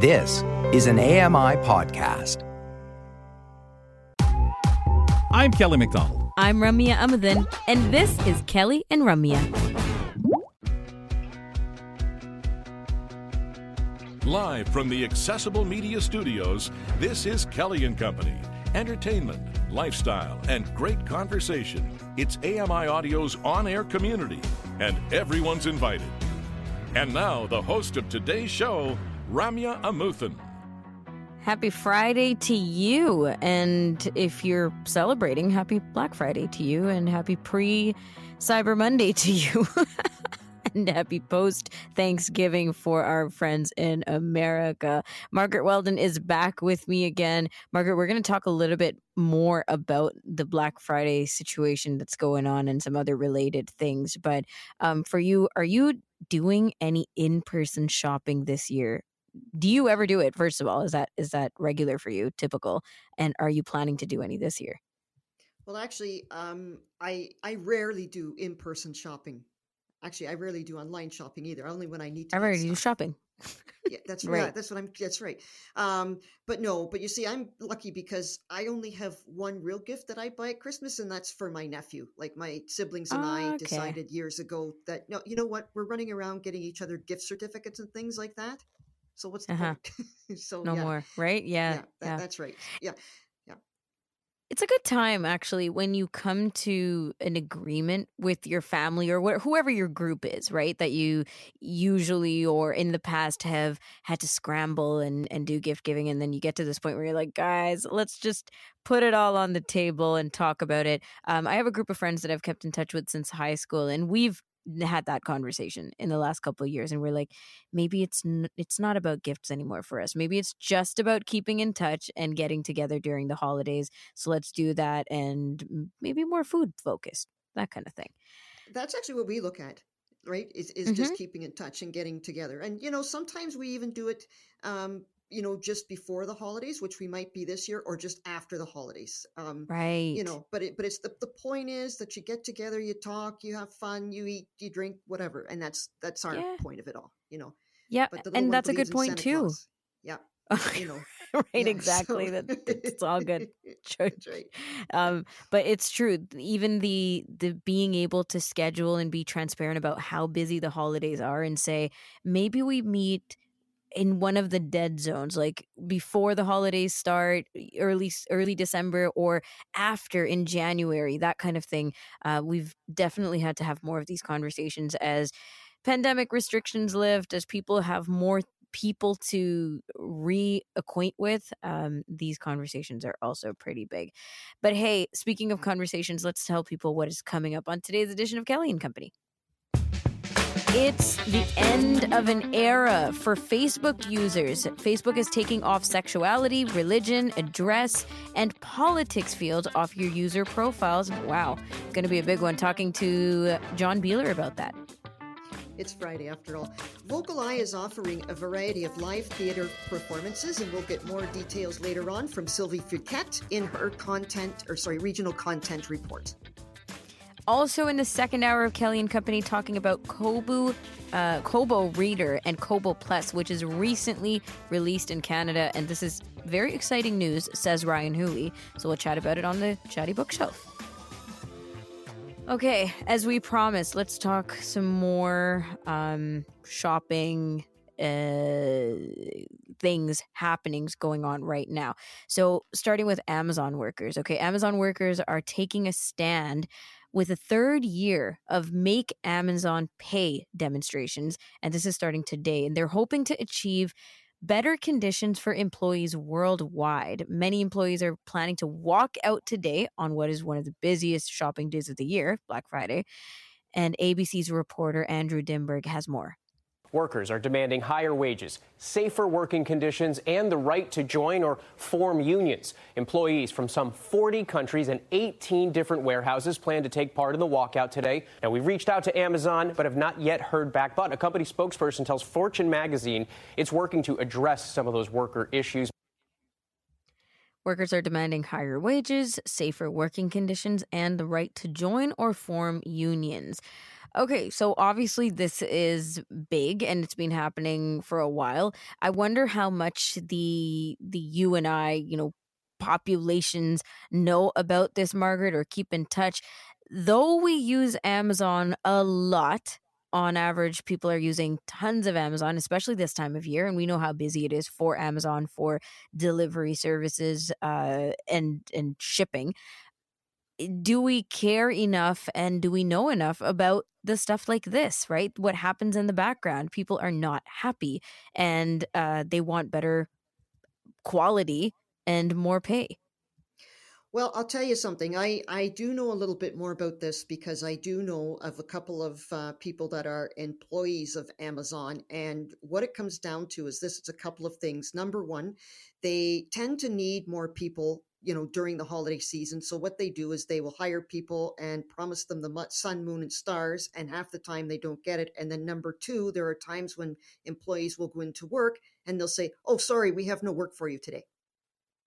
This is an AMI podcast. I'm Kelly McDonald. I'm Ramya Amuthan, and this is Kelly and Ramya. Live from the Accessible Media Studios, this is Kelly and Company. Entertainment, lifestyle, and great conversation. It's AMI Audio's on air community, and everyone's invited. And now, the host of today's show, Ramya Amuthan. Happy Friday to you. And if you're celebrating, happy Black Friday to you and happy pre Cyber Monday to you. and happy post Thanksgiving for our friends in America. Margaret Weldon is back with me again. Margaret, we're going to talk a little bit more about the Black Friday situation that's going on and some other related things. But um, for you, are you doing any in person shopping this year? Do you ever do it first of all? Is that is that regular for you typical? And are you planning to do any this year? Well actually um i i rarely do in-person shopping. Actually i rarely do online shopping either. Only when i need to i rarely do shopping. Yeah that's right yeah, that's what i'm that's right. Um but no but you see i'm lucky because i only have one real gift that i buy at christmas and that's for my nephew. Like my siblings and i okay. decided years ago that no you know what? We're running around getting each other gift certificates and things like that so what's the uh-huh. point? so no yeah. more, right? Yeah, yeah, that, yeah, that's right. Yeah, yeah. It's a good time actually when you come to an agreement with your family or wh- whoever your group is, right? That you usually or in the past have had to scramble and and do gift giving, and then you get to this point where you're like, guys, let's just put it all on the table and talk about it. Um, I have a group of friends that I've kept in touch with since high school, and we've had that conversation in the last couple of years and we're like maybe it's n- it's not about gifts anymore for us. Maybe it's just about keeping in touch and getting together during the holidays. So let's do that and maybe more food focused that kind of thing. That's actually what we look at right is, is mm-hmm. just keeping in touch and getting together. And you know sometimes we even do it um, you know, just before the holidays, which we might be this year, or just after the holidays. Um, right. You know, but it, but it's the, the point is that you get together, you talk, you have fun, you eat, you drink, whatever. And that's, that's our yeah. point of it all, you know? Yeah. And that's a good point too. Claus. Yeah. you know right yeah, exactly so. that it's all good right. um but it's true even the the being able to schedule and be transparent about how busy the holidays are and say maybe we meet in one of the dead zones like before the holidays start early early december or after in january that kind of thing uh, we've definitely had to have more of these conversations as pandemic restrictions lift as people have more people to reacquaint with um, these conversations are also pretty big. But hey speaking of conversations let's tell people what is coming up on today's edition of kelly and company it's the end of an era for Facebook users. Facebook is taking off sexuality, religion, address, and politics fields off your user profiles. Wow, going to be a big one. Talking to John Biehler about that. It's Friday after all. VocalEye is offering a variety of live theater performances, and we'll get more details later on from Sylvie Fouquet in her content, or sorry, regional content report. Also, in the second hour of Kelly and Company, talking about Kobo, uh, Kobo Reader and Kobo Plus, which is recently released in Canada, and this is very exciting news, says Ryan Hooley. So we'll chat about it on the Chatty Bookshelf. Okay, as we promised, let's talk some more um, shopping uh, things happenings going on right now. So, starting with Amazon workers. Okay, Amazon workers are taking a stand with a third year of Make Amazon Pay demonstrations. And this is starting today. And they're hoping to achieve better conditions for employees worldwide. Many employees are planning to walk out today on what is one of the busiest shopping days of the year, Black Friday. And ABC's reporter Andrew Dymburt has more. Workers are demanding higher wages, safer working conditions, and the right to join or form unions. Employees from some 40 countries and 18 different warehouses plan to take part in the walkout today. Now, we've reached out to Amazon, but have not yet heard back. But a company spokesperson tells Fortune magazine it's working to address some of those worker issues. Workers are demanding higher wages, safer working conditions, and the right to join or form unions. Okay, so obviously this is big and it's been happening for a while. I wonder how much the the you and I, you know, populations know about this, Margaret, or keep in touch. Though we use Amazon a lot, on average, people are using tons of Amazon, especially this time of year, and we know how busy it is for Amazon for delivery services uh, and and shipping. Do we care enough, and do we know enough about the stuff like this? Right, what happens in the background? People are not happy, and uh, they want better quality and more pay. Well, I'll tell you something. I, I do know a little bit more about this because I do know of a couple of uh, people that are employees of Amazon. And what it comes down to is this it's a couple of things. Number one, they tend to need more people you know during the holiday season so what they do is they will hire people and promise them the sun moon and stars and half the time they don't get it and then number two there are times when employees will go into work and they'll say oh sorry we have no work for you today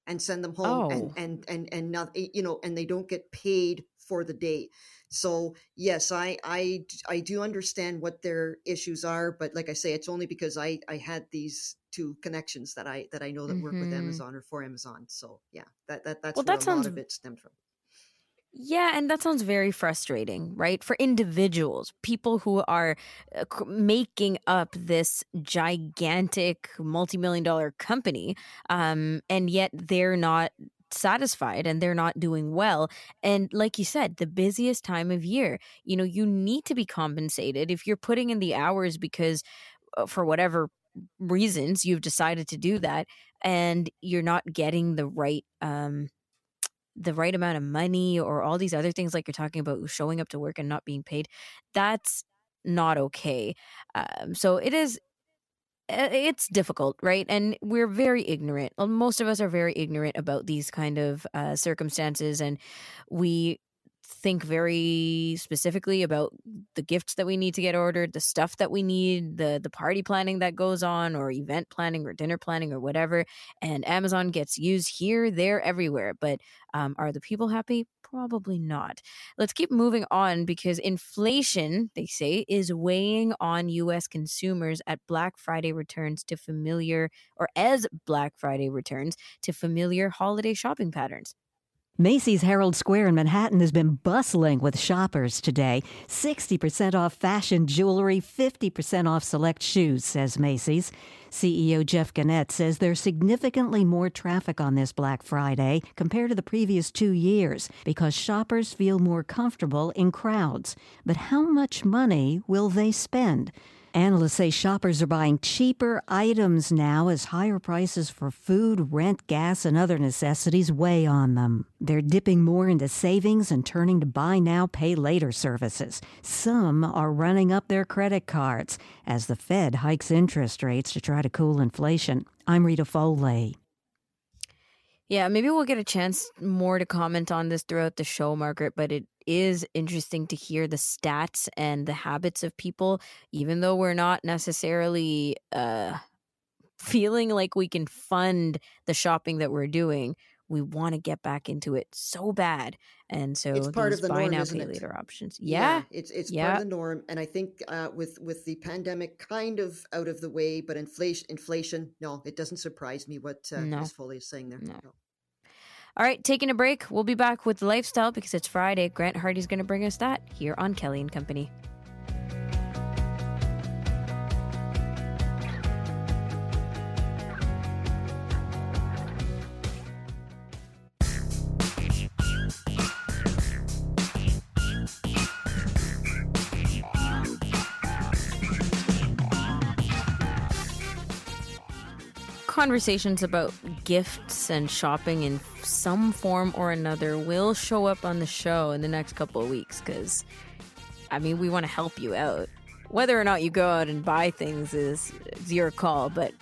and send them home oh. and and and and not eh, you know and they don't get paid for the day so yes i i i do understand what their issues are but like i say it's only because i i had these two connections that i that i know that mm-hmm. work with mm-hmm. amazon or for amazon so yeah that, that that's well, where that a sounds, lot of it stemmed from yeah, and that sounds very frustrating, right? For individuals, people who are uh, making up this gigantic multi million dollar company, um, and yet they're not satisfied and they're not doing well. And like you said, the busiest time of year, you know, you need to be compensated if you're putting in the hours because uh, for whatever reasons you've decided to do that and you're not getting the right um the right amount of money or all these other things like you're talking about showing up to work and not being paid that's not okay um, so it is it's difficult right? And we're very ignorant. Most of us are very ignorant about these kind of uh, circumstances and we think very specifically about the gifts that we need to get ordered, the stuff that we need, the the party planning that goes on or event planning or dinner planning or whatever. And Amazon gets used here, there, everywhere. But um, are the people happy? Probably not. Let's keep moving on because inflation, they say, is weighing on U.S. consumers at Black Friday returns to familiar or as Black Friday returns to familiar holiday shopping patterns. Macy's Herald Square in Manhattan has been bustling with shoppers today. 60% off fashion jewelry, 50% off select shoes, says Macy's. CEO Jeff Gennette says there's significantly more traffic on this Black Friday compared to the previous two years because shoppers feel more comfortable in crowds. But how much money will they spend? Analysts say shoppers are buying cheaper items now as higher prices for food, rent, gas, and other necessities weigh on them. They're dipping more into savings and turning to buy now, pay later services. Some are running up their credit cards as the Fed hikes interest rates to try to cool inflation. I'm Rita Foley. Yeah, maybe we'll get a chance more to comment on this throughout the show, Margaret, but it is interesting to hear the stats and the habits of people, even though we're not necessarily uh, feeling like we can fund the shopping that we're doing. We want to get back into it so bad, and so it's part of the buy norm, now, pay later options. Yeah, yeah it's it's yeah. part of the norm, and I think uh, with with the pandemic kind of out of the way, but inflation inflation, no, it doesn't surprise me what uh, no. Ms. Foley is saying there. No. no. All right, taking a break. We'll be back with lifestyle because it's Friday. Grant Hardy's going to bring us that here on Kelly and Company. Conversations about gifts and shopping in some form or another will show up on the show in the next couple of weeks because, I mean, we want to help you out. Whether or not you go out and buy things is, your call, but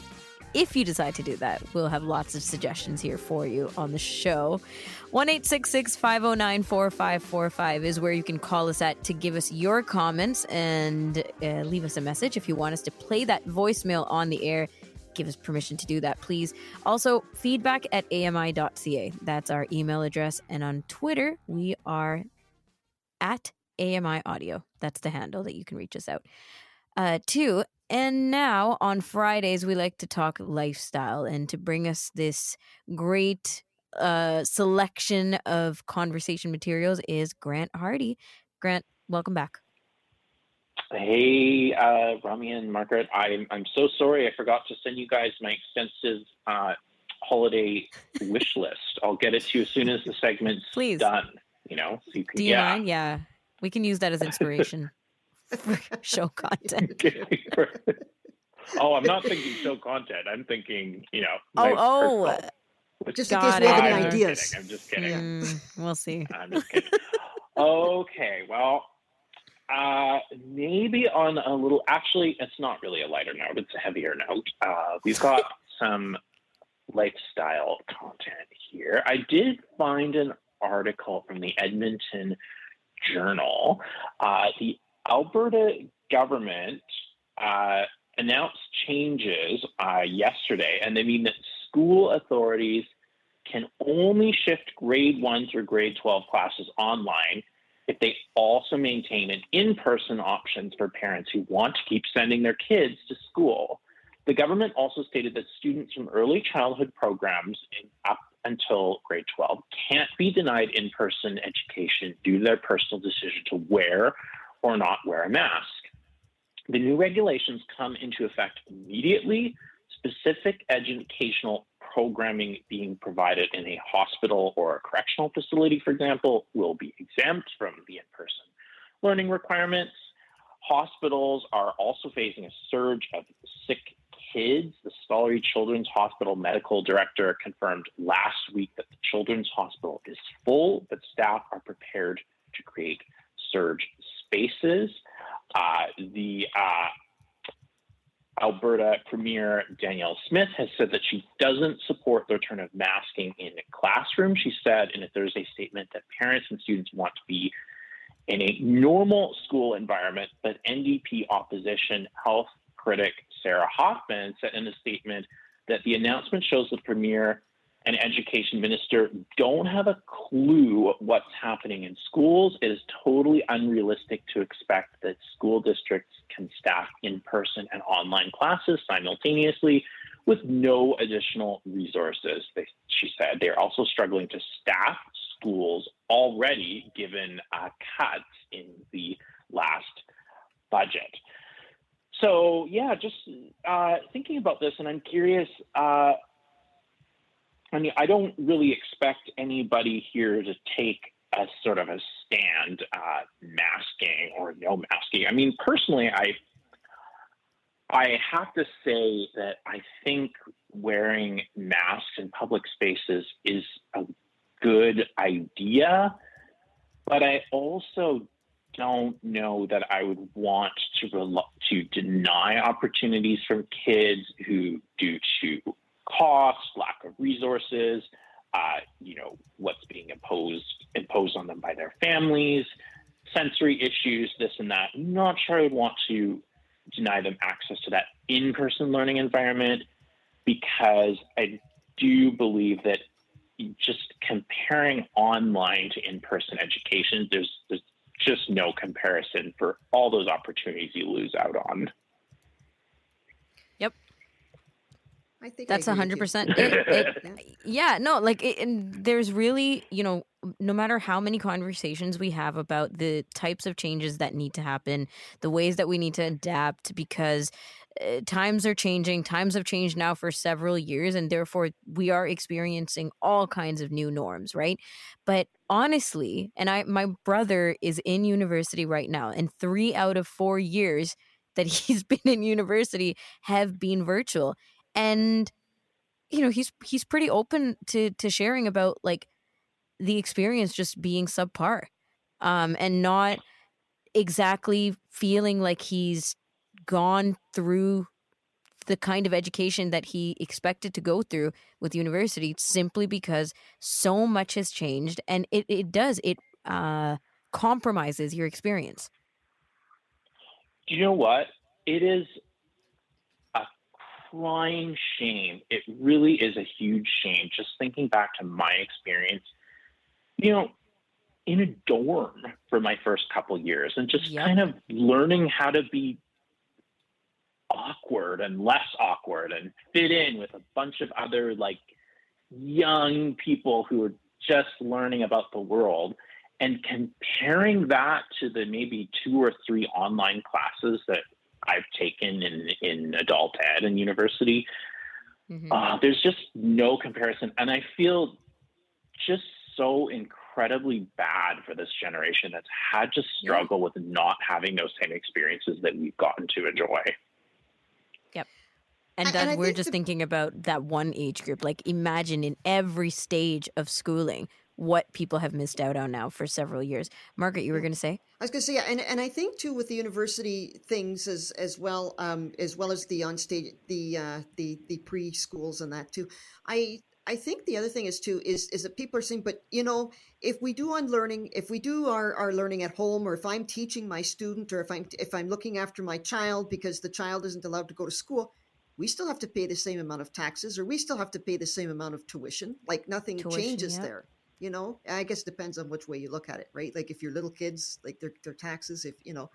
if you decide to do that, we'll have lots of suggestions here for you on the show. 1 509 4545 is where you can call us at to give us your comments and uh, leave us a message if you want us to play that voicemail on the air give us permission to do that, please. Also, feedback at ami.ca. That's our email address. And on Twitter, we are at AMI Audio. That's the handle that you can reach us out uh, to. And now on Fridays, we like to talk lifestyle and to bring us this great uh, selection of conversation materials is Grant Hardy. Grant, welcome back. Hey, uh, Rami and Margaret. I'm I'm so sorry. I forgot to send you guys my extensive uh, holiday wish list. I'll get it to you as soon as the segment's Please. done. You know, so you can. Do you yeah. mind? Yeah, we can use that as inspiration for show content. oh, I'm not thinking show content. I'm thinking, you know. Oh, oh. Just in case we have any ideas. I'm just kidding. I'm just kidding. Mm, we'll see. I'm just kidding. okay, well, uh, maybe on a little. Actually, it's not really a lighter note. It's a heavier note. Uh, we've got some lifestyle content here. I did find an article from the Edmonton Journal. Uh, the Alberta government uh, announced changes uh, yesterday, and they mean that school authorities can only shift grade one through grade 12 classes online if they also maintain an in person options for parents who want to keep sending their kids to school. The government also stated that students from early childhood programs up until grade 12 can't be denied in person education due to their personal decision to wear or not wear a mask. The new regulations come into effect immediately. Specific educational programming being provided in a hospital or a correctional facility, for example, will be exempt from the in person learning requirements. Hospitals are also facing a surge of sick kids. The Stollery Children's Hospital medical director confirmed last week that the Children's Hospital is full, but staff are prepared to create surge spaces. Uh, the uh, Alberta Premier Danielle Smith has said that she doesn't support the return of masking in classrooms. She said in a Thursday statement that parents and students want to be in a normal school environment, but NDP opposition health critic Sarah Hoffman said in a statement that the announcement shows the Premier and Education Minister don't have a clue what's happening in schools. It is totally unrealistic to expect that school districts can staff in person and online classes simultaneously with no additional resources. They, she said they're also struggling to staff schools already given uh, cuts in the last budget. So, yeah, just uh, thinking about this, and I'm curious. Uh, I mean, I don't really expect anybody here to take a sort of a stand uh, masking or no masking. I mean, personally, I I have to say that I think wearing masks in public spaces is a good idea, but I also don't know that I would want to to deny opportunities from kids who, due to cost, lack of resources, uh, you know, what's being imposed imposed on them by their families, sensory issues, this and that. I'm not sure I would want to deny them access to that in-person learning environment because I do believe that just comparing online to in-person education, there's there's just no comparison for all those opportunities you lose out on. I think that's a hundred percent. Yeah, no, like, it, and there's really, you know, no matter how many conversations we have about the types of changes that need to happen, the ways that we need to adapt, because uh, times are changing. Times have changed now for several years, and therefore we are experiencing all kinds of new norms, right? But honestly, and I, my brother is in university right now, and three out of four years that he's been in university have been virtual and you know he's he's pretty open to to sharing about like the experience just being subpar um and not exactly feeling like he's gone through the kind of education that he expected to go through with university simply because so much has changed. And it, it does it uh compromises your experience. Do you know what? It is crying shame. It really is a huge shame. Just thinking back to my experience, you know, in a dorm for my first couple years and just yep. kind of learning how to be awkward and less awkward and fit in with a bunch of other like young people who are just learning about the world and comparing that to the maybe two or three online classes that I've taken in in adult ed and university, mm-hmm. uh, there's just no comparison, and I feel just so incredibly bad for this generation that's had to struggle yeah. with not having those same experiences that we've gotten to enjoy. Yep. And then we're just the- thinking about that one age group. Like, imagine in every stage of schooling, what people have missed out on now for several years. Margaret, you were going to say? I was going to say, yeah, and and I think too with the university things as as well um, as well as the on stage the uh, the the preschools and that too. I I think the other thing is too is is that people are saying, but you know, if we do on learning, if we do our, our learning at home, or if I'm teaching my student, or if I'm if I'm looking after my child because the child isn't allowed to go to school, we still have to pay the same amount of taxes, or we still have to pay the same amount of tuition. Like nothing tuition, changes yeah. there you know i guess depends on which way you look at it right? Like if you're little kids like their, their taxes if you know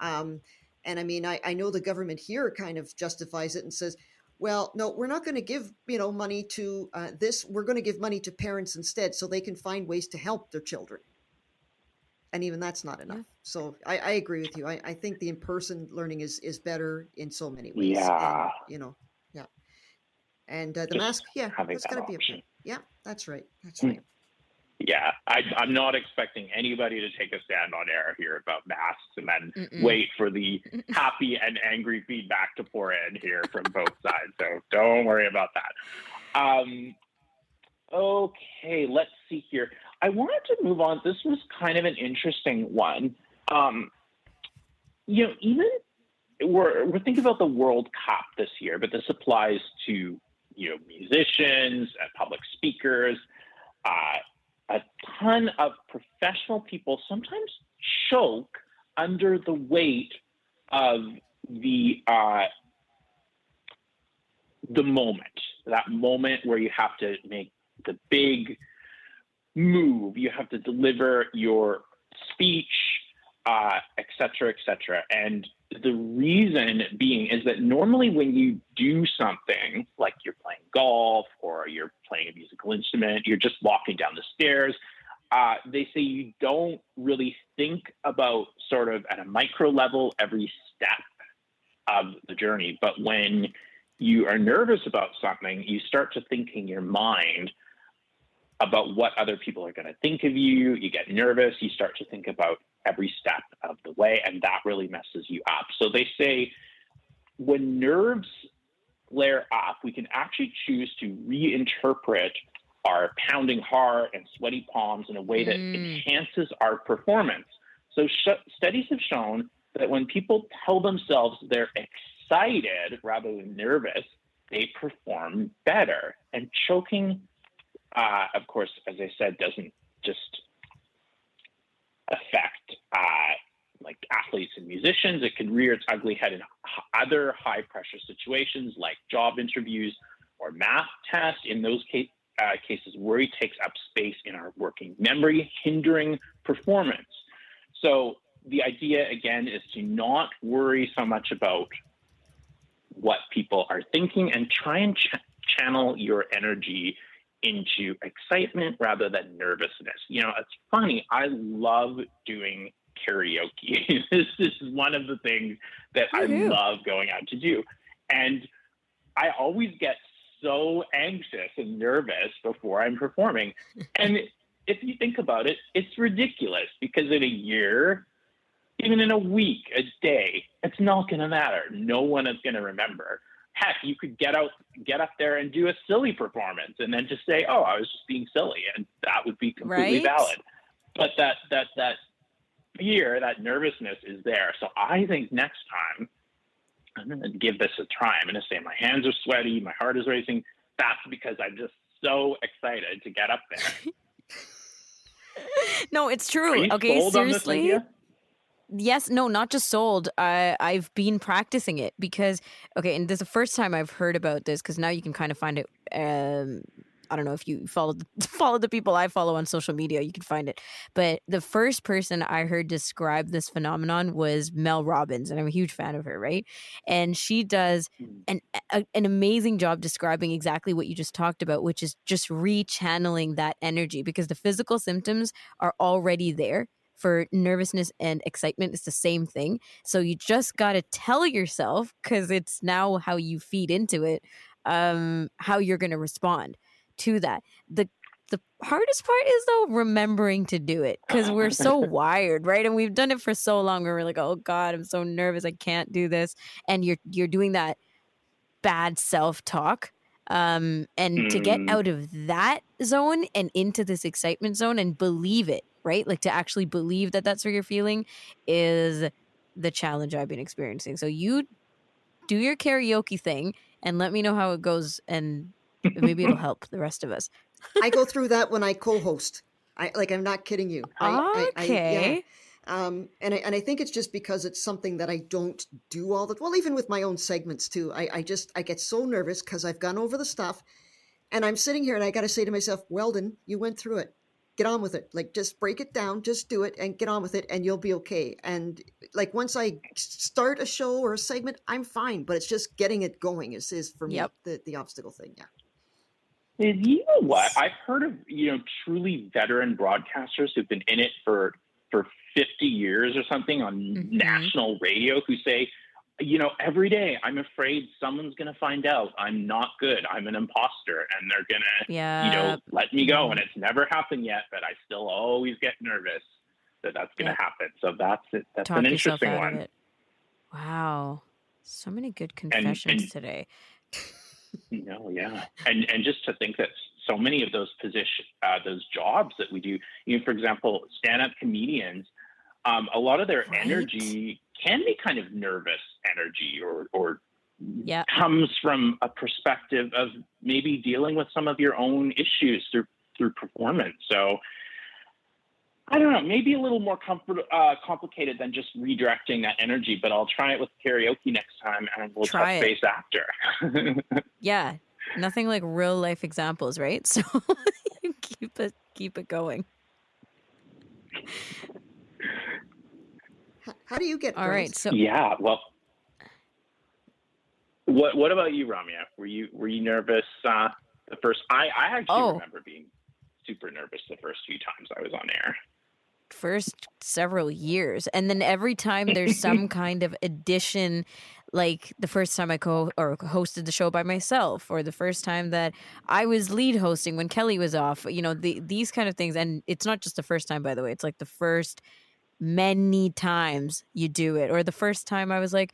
um and i mean I, I know the government here kind of justifies it and says well no we're not going to give you know money to uh, this we're going to give money to parents instead so they can find ways to help their children. And even that's not enough. Yeah. so I, I, agree with you. I, I think the in-person learning is is better in so many ways yeah. and, you know yeah. And uh, the Just mask yeah that's got to be a yeah that's right that's hmm. right yeah, I, am not expecting anybody to take a stand on air here about masks and then Mm-mm. wait for the happy and angry feedback to pour in here from both sides. So don't worry about that. Um, okay, let's see here. I wanted to move on. This was kind of an interesting one. Um, you know, even we're we're thinking about the World Cup this year, but this applies to you know musicians, uh, public speakers. Uh, a ton of professional people sometimes choke under the weight of the uh, the moment, that moment where you have to make the big move, you have to deliver your speech, uh, et cetera, et cetera. And the reason being is that normally when you do something like you're playing golf or you're playing a musical instrument, you're just walking down the stairs. Uh, they say you don't really think about sort of at a micro level every step of the journey. But when you are nervous about something, you start to think in your mind about what other people are going to think of you. You get nervous. You start to think about every step of the way, and that really messes you up. So they say when nerves flare up, we can actually choose to reinterpret our pounding heart and sweaty palms in a way that mm. enhances our performance. So sh- studies have shown that when people tell themselves they're excited rather than nervous, they perform better. And choking, uh, of course, as I said, doesn't just affect uh, like athletes and musicians. It can rear its ugly head in other high pressure situations like job interviews or math tests. In those case, uh, cases, worry takes up space in our working memory, hindering performance. So the idea again is to not worry so much about what people are thinking and try and ch- channel your energy into excitement rather than nervousness. You know, it's funny. I love doing karaoke. this is one of the things that I, love going out to do. And I always get so anxious and nervous before I'm performing. and if you think about it, it's ridiculous because in a year, even in a week, a day, it's not going to matter. No one is going to remember heck, you could get out, get up there and do a silly performance, and then just say, "Oh, I was just being silly," and that would be completely right? valid. But that that that fear, that nervousness is there. So I think next time I'm going to give this a try. I'm going to say my hands are sweaty, my heart is racing. That's because I'm just so excited to get up there. no, it's true. Okay, seriously yes no not just sold i i've been practicing it because okay and this is the first time i've heard about this because now you can kind of find it um I don't know if you follow follow the people I follow on social media, you can find it. But the first person I heard describe this phenomenon was Mel Robbins, and I'm a huge fan of her, right? And she does hmm. an a, an amazing job describing exactly what you just talked about, which is just rechanneling that energy because the physical symptoms are already there for nervousness and excitement it's the same thing so you just got to tell yourself because it's now how you feed into it um how you're going to respond to that the the hardest part is though remembering to do it because we're so wired right and we've done it for so long where we're like oh god i'm so nervous i can't do this and you're you're doing that bad self-talk um and mm. to get mm. out of that zone and into this excitement zone and believe it right? Like to actually believe that that's what you're feeling is the challenge I've been experiencing. So you do your karaoke thing and let me know how it goes and maybe it'll help the rest of us. I go through that when I co-host. I like I'm not kidding you. I, okay. I, yeah. Um, and I, and I think it's just because it's something that I don't do all the well, even with my own segments too. I, I just I get so nervous because I've gone over the stuff, and I'm sitting here and I got to say to myself, Weldon, you went through it get on with it. Like just break it down, just do it and get on with it and you'll be okay. And like once I start a show or a segment, I'm fine, but it's just getting it going is, is for me yep. the, the obstacle thing. Yeah. You know what? I've heard of, you know, truly veteran broadcasters who've been in it for for 50 years or something on mm-hmm. national radio who say, you know, every day I'm afraid someone's going to find out I'm not good. I'm an imposter and they're going to, yeah. you know, let me go. And it's never happened yet, but I still always get nervous that that's going to happen. So that's it. That's Talk an interesting one. Wow. So many good confessions and, and, today. you know, yeah. And, and just to think that so many of those positions, uh, those jobs that we do, you know, for example, stand up comedians, um, a lot of their right? energy can be kind of nervous energy or, or yeah. comes from a perspective of maybe dealing with some of your own issues through through performance. So I don't know, maybe a little more comfort, uh, complicated than just redirecting that energy, but I'll try it with karaoke next time and we'll try touch base after. yeah. Nothing like real life examples, right? So keep it keep it going. How do you get? All right. So yeah, well, what what about you, Ramya? Were you were you nervous uh, the first? I I actually oh. remember being super nervous the first few times I was on air. First several years, and then every time there's some kind of addition, like the first time I co or hosted the show by myself, or the first time that I was lead hosting when Kelly was off. You know, the, these kind of things, and it's not just the first time, by the way. It's like the first many times you do it. Or the first time I was like,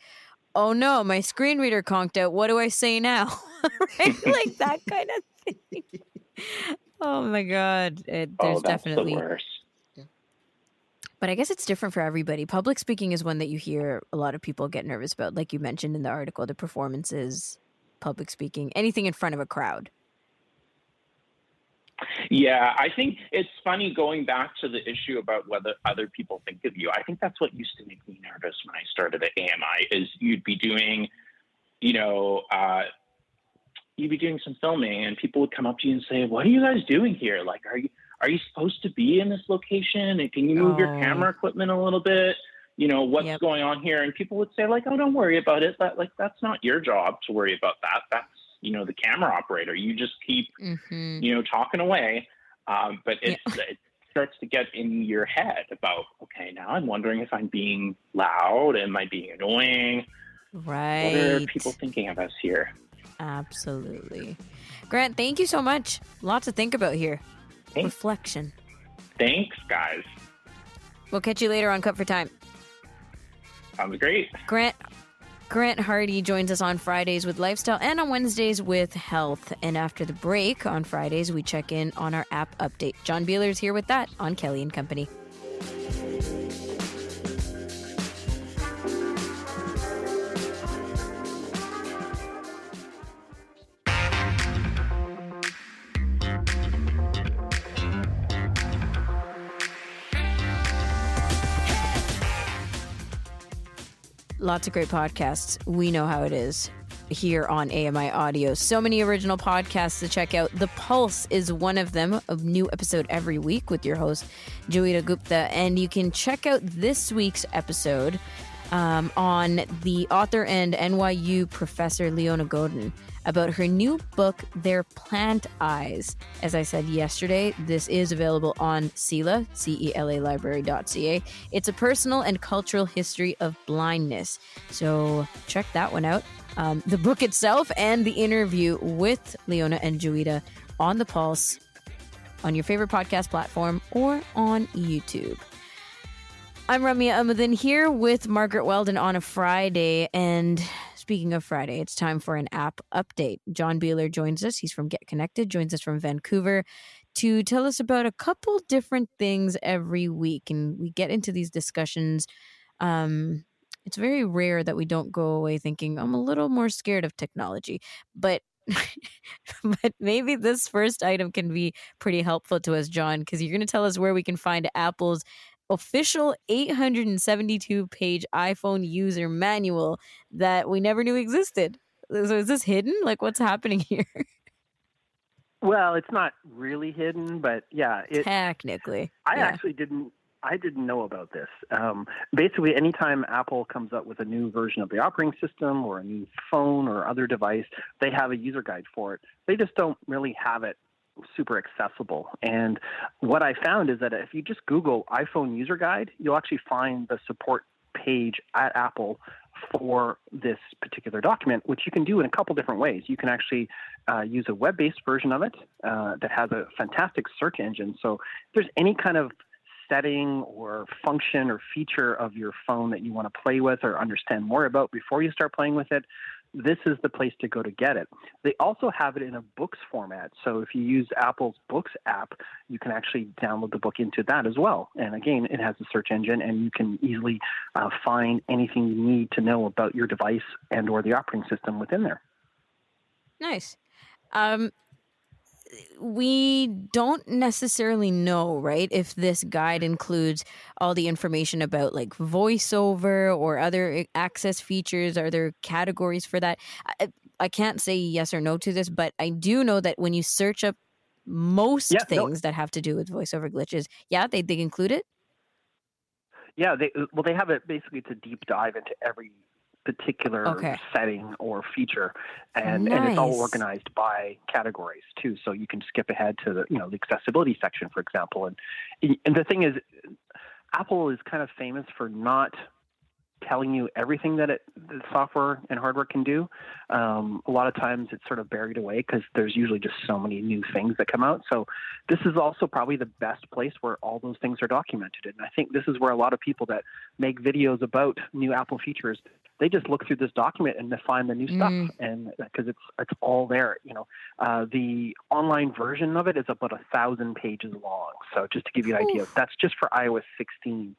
oh no, my screen reader conked out. What do I say now? right? Like that kind of thing. oh my God. It, there's oh, definitely. The but I guess it's different for everybody. Public speaking is one that you hear a lot of people get nervous about, like you mentioned in the article, the performances, public speaking, anything in front of a crowd. Yeah, I think it's funny going back to the issue about whether other people think of you. I think that's what used to make me nervous when I started at AMI is you'd be doing, you know, uh, you'd be doing some filming and people would come up to you and say, "What are you guys doing here? Like, are you are you supposed to be in this location? And can you move oh. your camera equipment a little bit? You know, what's yep. going on here?" And people would say, "Like, oh, don't worry about it. That like that's not your job to worry about that. That's you know the camera operator. You just keep mm-hmm. you know talking away, um, but yeah. it starts to get in your head about okay, now I'm wondering if I'm being loud. Am I being annoying? Right. What are people thinking of us here? Absolutely. Grant, thank you so much. Lots to think about here. Thanks. Reflection. Thanks, guys. We'll catch you later on Cut for Time. Sounds great. Grant, Grant Hardy joins us on Fridays with lifestyle and on Wednesdays with health. And after the break on Fridays, we check in on our app update. John Biehler's here with that on Kelly and Company. Lots of great podcasts. We know how it is here on AMI Audio. So many original podcasts to check out. The Pulse is one of them, a new episode every week with your host, Joeita Gupta. And you can check out this week's episode um, on the author and NYU professor Leona Godin about her new book, There Plant Eyes. As I said yesterday, this is available on CELA, C-E-L-A library.ca. It's a personal and cultural history of blindness. So check that one out. Um, the book itself and the interview with Leona and Joeita on the Pulse on your favorite podcast platform or on YouTube. I'm Ramya Amuthan here with Margaret Weldon on a Friday. And speaking of Friday, it's time for an app update. John Biehler joins us. He's from Get Connected, joins us from Vancouver to tell us about a couple different things every week. And we get into these discussions. Um, it's very rare that we don't go away thinking, I'm a little more scared of technology. But but maybe this first item can be pretty helpful to us, John, because you're going to tell us where we can find Apple's official 872 page iPhone user manual that we never knew existed. So is this hidden? Like what's happening here? Well, it's not really hidden, but yeah, it, technically. I yeah. actually didn't I didn't know about this. Um, basically, anytime Apple comes up with a new version of the operating system or a new phone or other device, they have a user guide for it. They just don't really have it super accessible. And what I found is that if you just Google iPhone user guide, you'll actually find the support page at Apple for this particular document, which you can do in a couple different ways. You can actually uh, use a web based version of it uh, that has a fantastic search engine. So if there's any kind of setting or function or feature of your phone that you want to play with or understand more about before you start playing with it, this is the place to go to get it. They also have it in a books format. So if you use Apple's Books app, you can actually download the book into that as well. And again, it has a search engine, and you can easily uh, find anything you need to know about your device and or the operating system within there. Nice. Um, we don't necessarily know, right, if this guide includes all the information about like voiceover or other access features. Are there categories for that? I, I can't say yes or no to this, but I do know that when you search up most yeah, things no. that have to do with voiceover glitches, yeah, they, they include it. Yeah, they uh, well they have it basically It's a deep dive into every particular okay. setting or feature, and nice. and it's all organized by categories too. So you can skip ahead to the you know the accessibility section, for example. And and the thing is, Apple is kind of famous for not telling you everything that it, the software and hardware can do. Um, a lot of times it's sort of buried away because there's usually just so many new things that come out. So this is also probably the best place where all those things are documented. And I think this is where a lot of people that make videos about new Apple features, they just look through this document and they find the new stuff, mm. and because it's it's all there. You know, uh, the online version of it is about a thousand pages long. So just to give you an Oof. idea, that's just for iOS 16.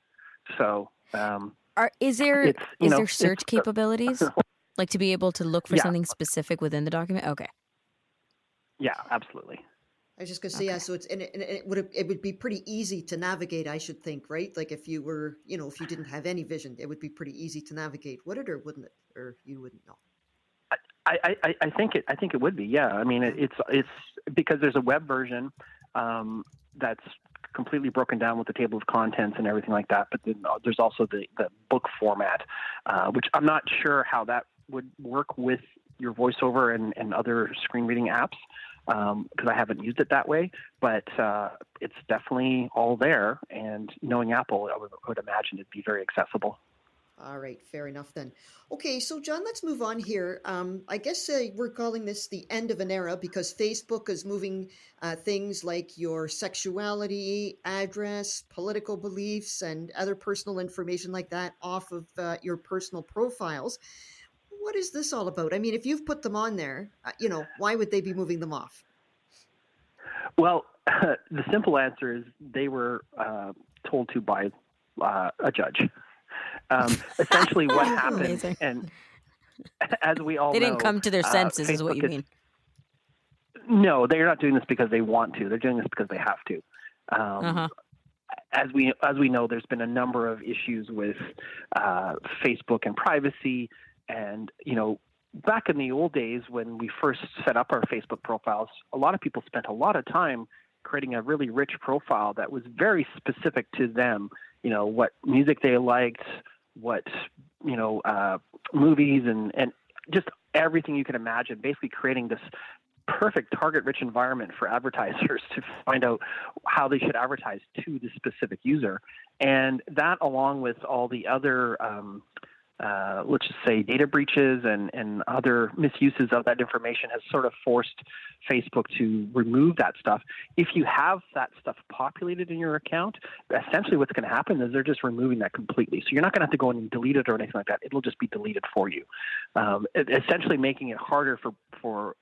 So um, are is there is know, there search capabilities like to be able to look for yeah. something specific within the document? Okay. Yeah, absolutely. I was just gonna say okay. yeah. So it's and it, and it would it would be pretty easy to navigate. I should think, right? Like if you were, you know, if you didn't have any vision, it would be pretty easy to navigate. Would it or wouldn't it? Or you wouldn't know. I, I, I think it. I think it would be. Yeah. I mean, it, it's it's because there's a web version um, that's completely broken down with the table of contents and everything like that. But then uh, there's also the, the book format, uh, which I'm not sure how that would work with your voiceover and, and other screen reading apps because um, I haven't used it that way. But uh, it's definitely all there. And knowing Apple, I would, I would imagine it'd be very accessible. All right, fair enough then. Okay, so John, let's move on here. Um, I guess uh, we're calling this the end of an era because Facebook is moving uh, things like your sexuality, address, political beliefs, and other personal information like that off of uh, your personal profiles. What is this all about? I mean, if you've put them on there, uh, you know, why would they be moving them off? Well, the simple answer is they were uh, told to by uh, a judge. Um, essentially, what happened, Amazing. and as we all know. they didn't know, come to their uh, senses, uh, is what you mean. No, they're not doing this because they want to. They're doing this because they have to. Um, uh-huh. As we as we know, there's been a number of issues with uh, Facebook and privacy, and you know back in the old days when we first set up our Facebook profiles, a lot of people spent a lot of time creating a really rich profile that was very specific to them. You know, what music they liked, what you know, uh, movies, and and just everything you can imagine. Basically, creating this perfect target-rich environment for advertisers to find out how they should advertise to the specific user, and that, along with all the other um, uh, let's just say data breaches and, and other misuses of that information has sort of forced Facebook to remove that stuff. If you have that stuff populated in your account, essentially what's going to happen is they're just removing that completely. So you're not going to have to go in and delete it or anything like that. It'll just be deleted for you, um, essentially making it harder for, for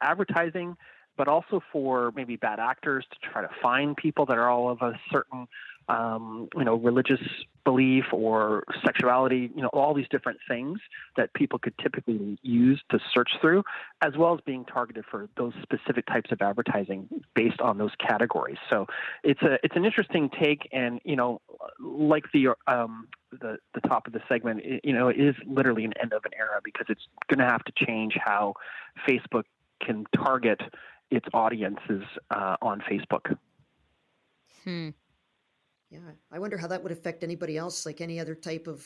advertising but also for maybe bad actors to try to find people that are all of a certain um, you know, religious belief or sexuality, you know, all these different things that people could typically use to search through, as well as being targeted for those specific types of advertising based on those categories. So it's a it's an interesting take, and you know, like the um, the the top of the segment, it, you know, it is literally an end of an era because it's going to have to change how Facebook can target its audiences uh, on Facebook. Hmm. Yeah, I wonder how that would affect anybody else, like any other type of,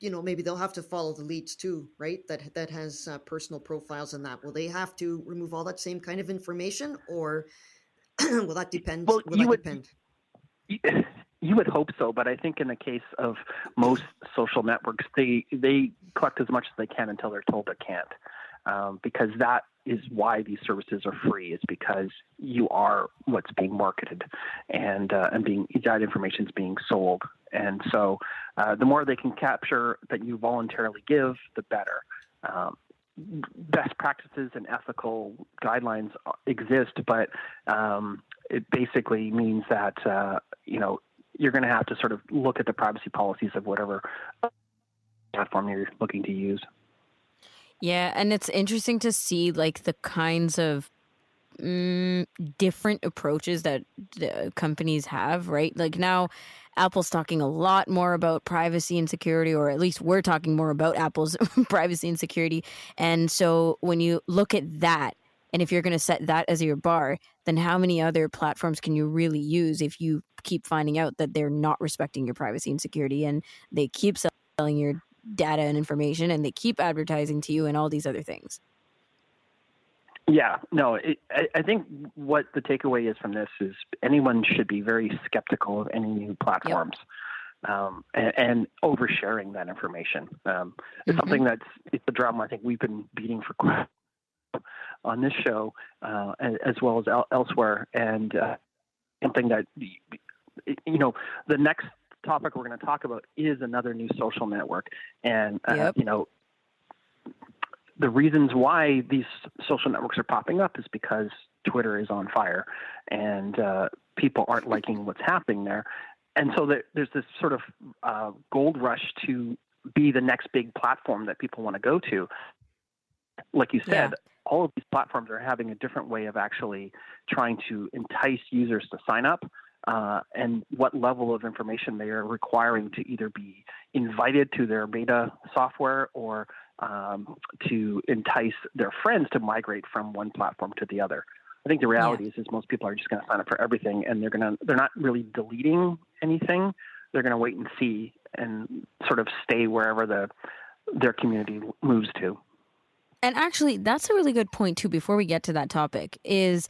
you know, maybe they'll have to follow the leads too, right? That that has uh, personal profiles and that. Will they have to remove all that same kind of information, or will that depend? Well, will you that would, depend? You would hope so, but I think in the case of most social networks, they they collect as much as they can until they're told they can't, um, because that is why these services are free is because you are what's being marketed and uh, and being that information is being sold. And so uh, the more they can capture that you voluntarily give the better. Um, best practices and ethical guidelines exist but um, it basically means that uh, you know you're going to have to sort of look at the privacy policies of whatever platform you're looking to use yeah, and it's interesting to see like the kinds of mm, different approaches that companies have, right? Like now Apple's talking a lot more about privacy and security, or at least we're talking more about Apple's privacy and security. And so when you look at that, and if you're going to set that as your bar, then how many other platforms can you really use if you keep finding out that they're not respecting your privacy and security and they keep selling your data and information and they keep advertising to you and all these other things. Yeah, no, it, I, I, think what the takeaway is from this is anyone should be very skeptical of any new platforms. Yep. Um, and, and, oversharing that information. Um, it's mm-hmm. something that's it's a drum I think we've been beating for quite on this show uh, as well as el- elsewhere, and uh, something that you know the next topic we're going to talk about is another new social network, and uh, yep. you know the reasons why these social networks are popping up is because Twitter is on fire, and uh, people aren't liking what's happening there, and so there's this sort of uh, gold rush to be the next big platform that people want to go to. Like you said, yeah. all of these platforms are having a different way of actually trying to entice users to sign up uh, and what level of information they are requiring to either be invited to their beta software or um, to entice their friends to migrate from one platform to the other. I think the reality yeah. is, is most people are just going to sign up for everything, and they're going to they're not really deleting anything. They're going to wait and see and sort of stay wherever the their community moves to. And actually, that's a really good point too. Before we get to that topic, is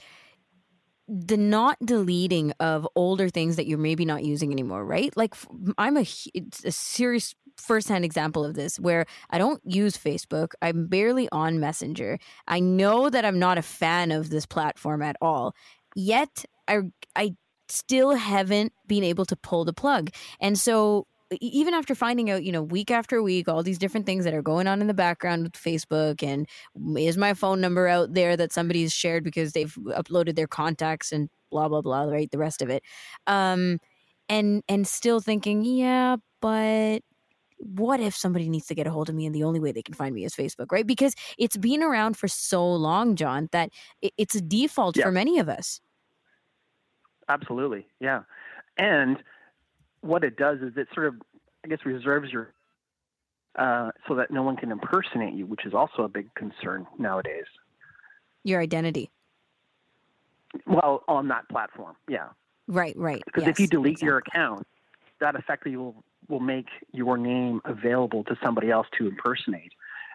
the not deleting of older things that you're maybe not using anymore, right? Like I'm a it's a serious firsthand example of this where I don't use Facebook. I'm barely on Messenger. I know that I'm not a fan of this platform at all. Yet I I still haven't been able to pull the plug. And so even after finding out, you know, week after week, all these different things that are going on in the background with Facebook, and is my phone number out there that somebody's shared because they've uploaded their contacts and blah blah blah, right? The rest of it, um, and and still thinking, yeah, but what if somebody needs to get a hold of me and the only way they can find me is Facebook, right? Because it's been around for so long, John, that it's a default yeah. for many of us. Absolutely, yeah, and what it does is it sort of, I guess, reserves your uh, so that no one can impersonate you, which is also a big concern nowadays. Your identity. Well, on that platform, yeah. Right, right. Because yes, if you delete exactly. your account, that effectively will will make your name available to somebody else to impersonate,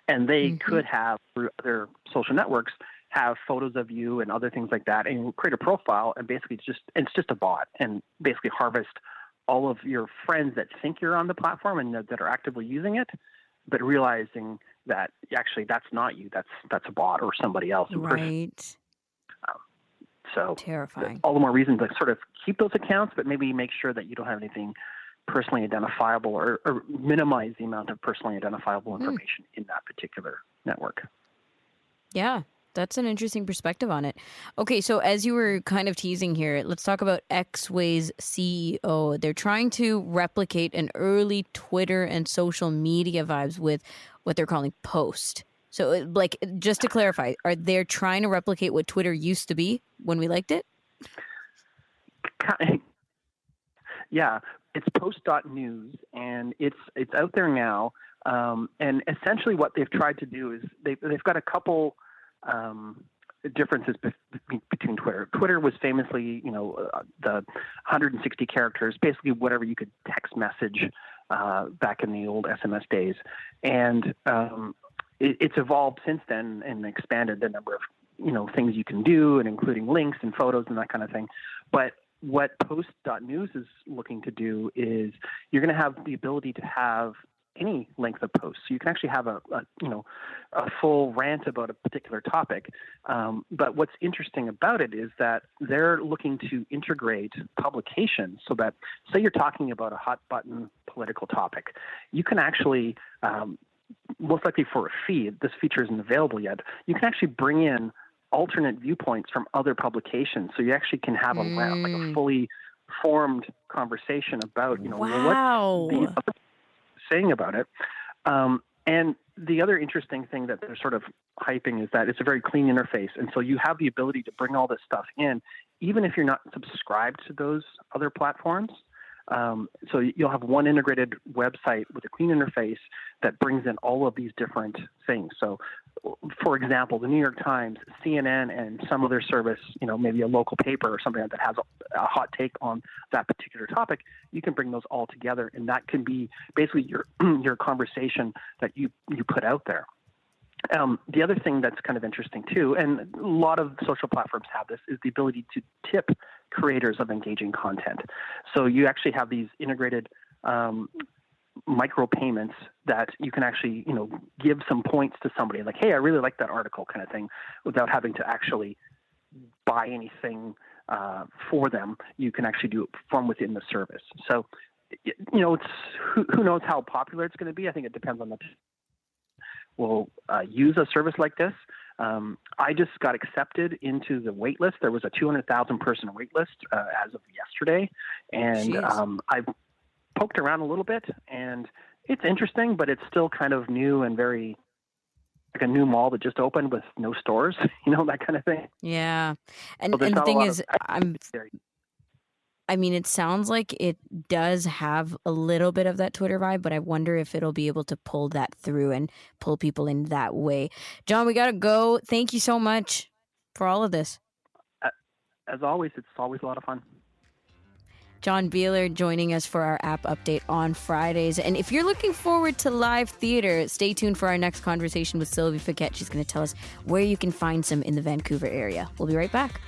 and they mm-hmm. could have through other social networks have photos of you and other things like that, and create a profile, and basically it's just it's just a bot, and basically harvest all of your friends that think you're on the platform and that are actively using it, but realizing that actually that's not you, that's that's a bot or somebody else. Right. Um, so terrifying. All the more reason to sort of keep those accounts, but maybe make sure that you don't have anything personally identifiable or, or minimize the amount of personally identifiable hmm. information mm. in that particular network. Yeah, that's an interesting perspective on it. Okay, so as you were kind of teasing here, let's talk about ex-Waze CEO. They're trying to replicate an early Twitter and social media vibes with what they're calling Post. So, uh, like, just to clarify, are they trying to replicate what Twitter used to be when we liked it? Yeah, it's post.news, and it's it's out there now. Um, and essentially, what they've tried to do is they, they've got a couple um, differences be- between Twitter. Twitter was famously, you know, uh, the 160 characters, basically whatever you could text message uh, back in the old SMS days, and um, it, it's evolved since then and expanded the number of you know things you can do, and including links and photos and that kind of thing. But what post.news is looking to do is you're going to have the ability to have any length of post. So you can actually have a, a you know a full rant about a particular topic. Um, but what's interesting about it is that they're looking to integrate publications so that say you're talking about a hot button political topic, you can actually um, most likely for a fee. This feature isn't available yet. You can actually bring in alternate viewpoints from other publications, so you actually can have a mm. like a mm. fully formed conversation about you know wow. what the saying about it. Um, and the other interesting thing that they're sort of hyping is that it's a very clean interface. And so you have the ability to bring all this stuff in, even if you're not subscribed to those other platforms. Um, so you'll have one integrated website with a clean interface that brings in all of these different things. So, for example, the New York Times, CNN, and some other service, you know, maybe a local paper or something that has a, a hot take on that particular topic, you can bring those all together, and that can be basically your your conversation that you you put out there. Um, the other thing that's kind of interesting too, and a lot of social platforms have this, is the ability to tip creators of engaging content. So you actually have these integrated um, micro payments that you can actually, you know, give some points to somebody, like, "Hey, I really like that article," kind of thing, without having to actually buy anything uh, for them. You can actually do it from within the service. So, you know, it's who, who knows how popular it's going to be. I think it depends on the will uh, use a service like this. Um, I just got accepted into the wait list. There was a 200,000 person wait list uh, as of yesterday. And um, I've poked around a little bit and it's interesting, but it's still kind of new and very like a new mall that just opened with no stores, you know, that kind of thing. Yeah. And, so and the thing is, of, I'm I mean, it sounds like it does have a little bit of that Twitter vibe, but I wonder if it'll be able to pull that through and pull people in that way. John, we got to go. Thank you so much for all of this. As always, it's always a lot of fun. John Biehler joining us for our app update on Fridays. And if you're looking forward to live theater, stay tuned for our next conversation with Sylvie Fiquet. She's going to tell us where you can find some in the Vancouver area. We'll be right back.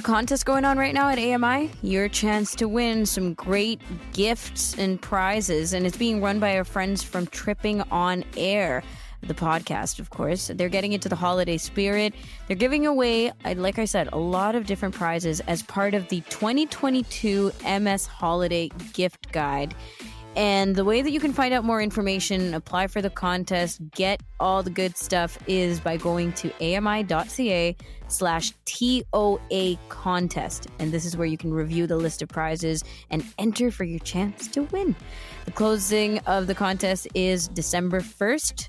A contest going on right now at AMI. Your chance to win some great gifts and prizes, and it's being run by our friends from Tripping on Air, the podcast, of course. They're getting into the holiday spirit. They're giving away, uh, like I said, a lot of different prizes as part of the 2022 MS Holiday Gift Guide. And the way that you can find out more information, apply for the contest, get all the good stuff is by going to ami.ca slash TOA contest. And this is where you can review the list of prizes and enter for your chance to win. The closing of the contest is December 1st,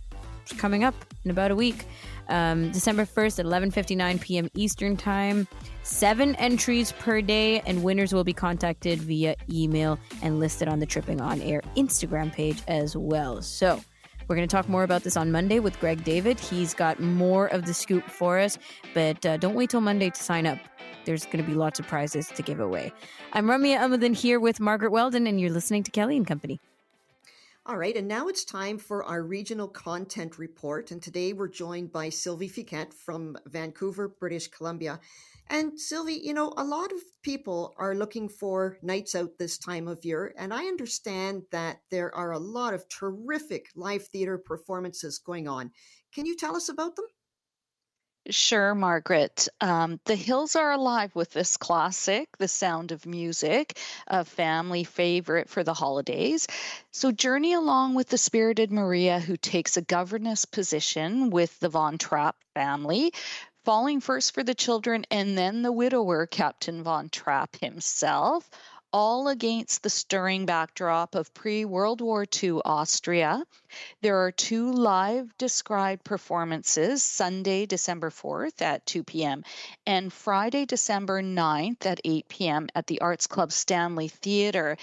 coming up in about a week. Um, December 1st at 11:59 p.m. Eastern Time. Seven entries per day, and winners will be contacted via email and listed on the Tripping On Air Instagram page as well. So, we're going to talk more about this on Monday with Greg David. He's got more of the scoop for us, but uh, don't wait till Monday to sign up. There's going to be lots of prizes to give away. I'm Ramya Amuthan here with Margaret Weldon, and you're listening to Kelly and Company. All right, and now it's time for our regional content report. And today we're joined by Sylvie Fiquet from Vancouver, British Columbia. And Sylvie, you know, a lot of people are looking for nights out this time of year. And I understand that there are a lot of terrific live theater performances going on. Can you tell us about them? Sure, Margaret. Um, the Hills are alive with this classic, The Sound of Music, a family favorite for the holidays. So, journey along with the spirited Maria, who takes a governess position with the Von Trapp family, falling first for the children and then the widower, Captain Von Trapp himself, all against the stirring backdrop of pre World War II Austria. There are two live described performances Sunday, December 4th at 2 p.m., and Friday, December 9th at 8 p.m. at the Arts Club Stanley Theatre.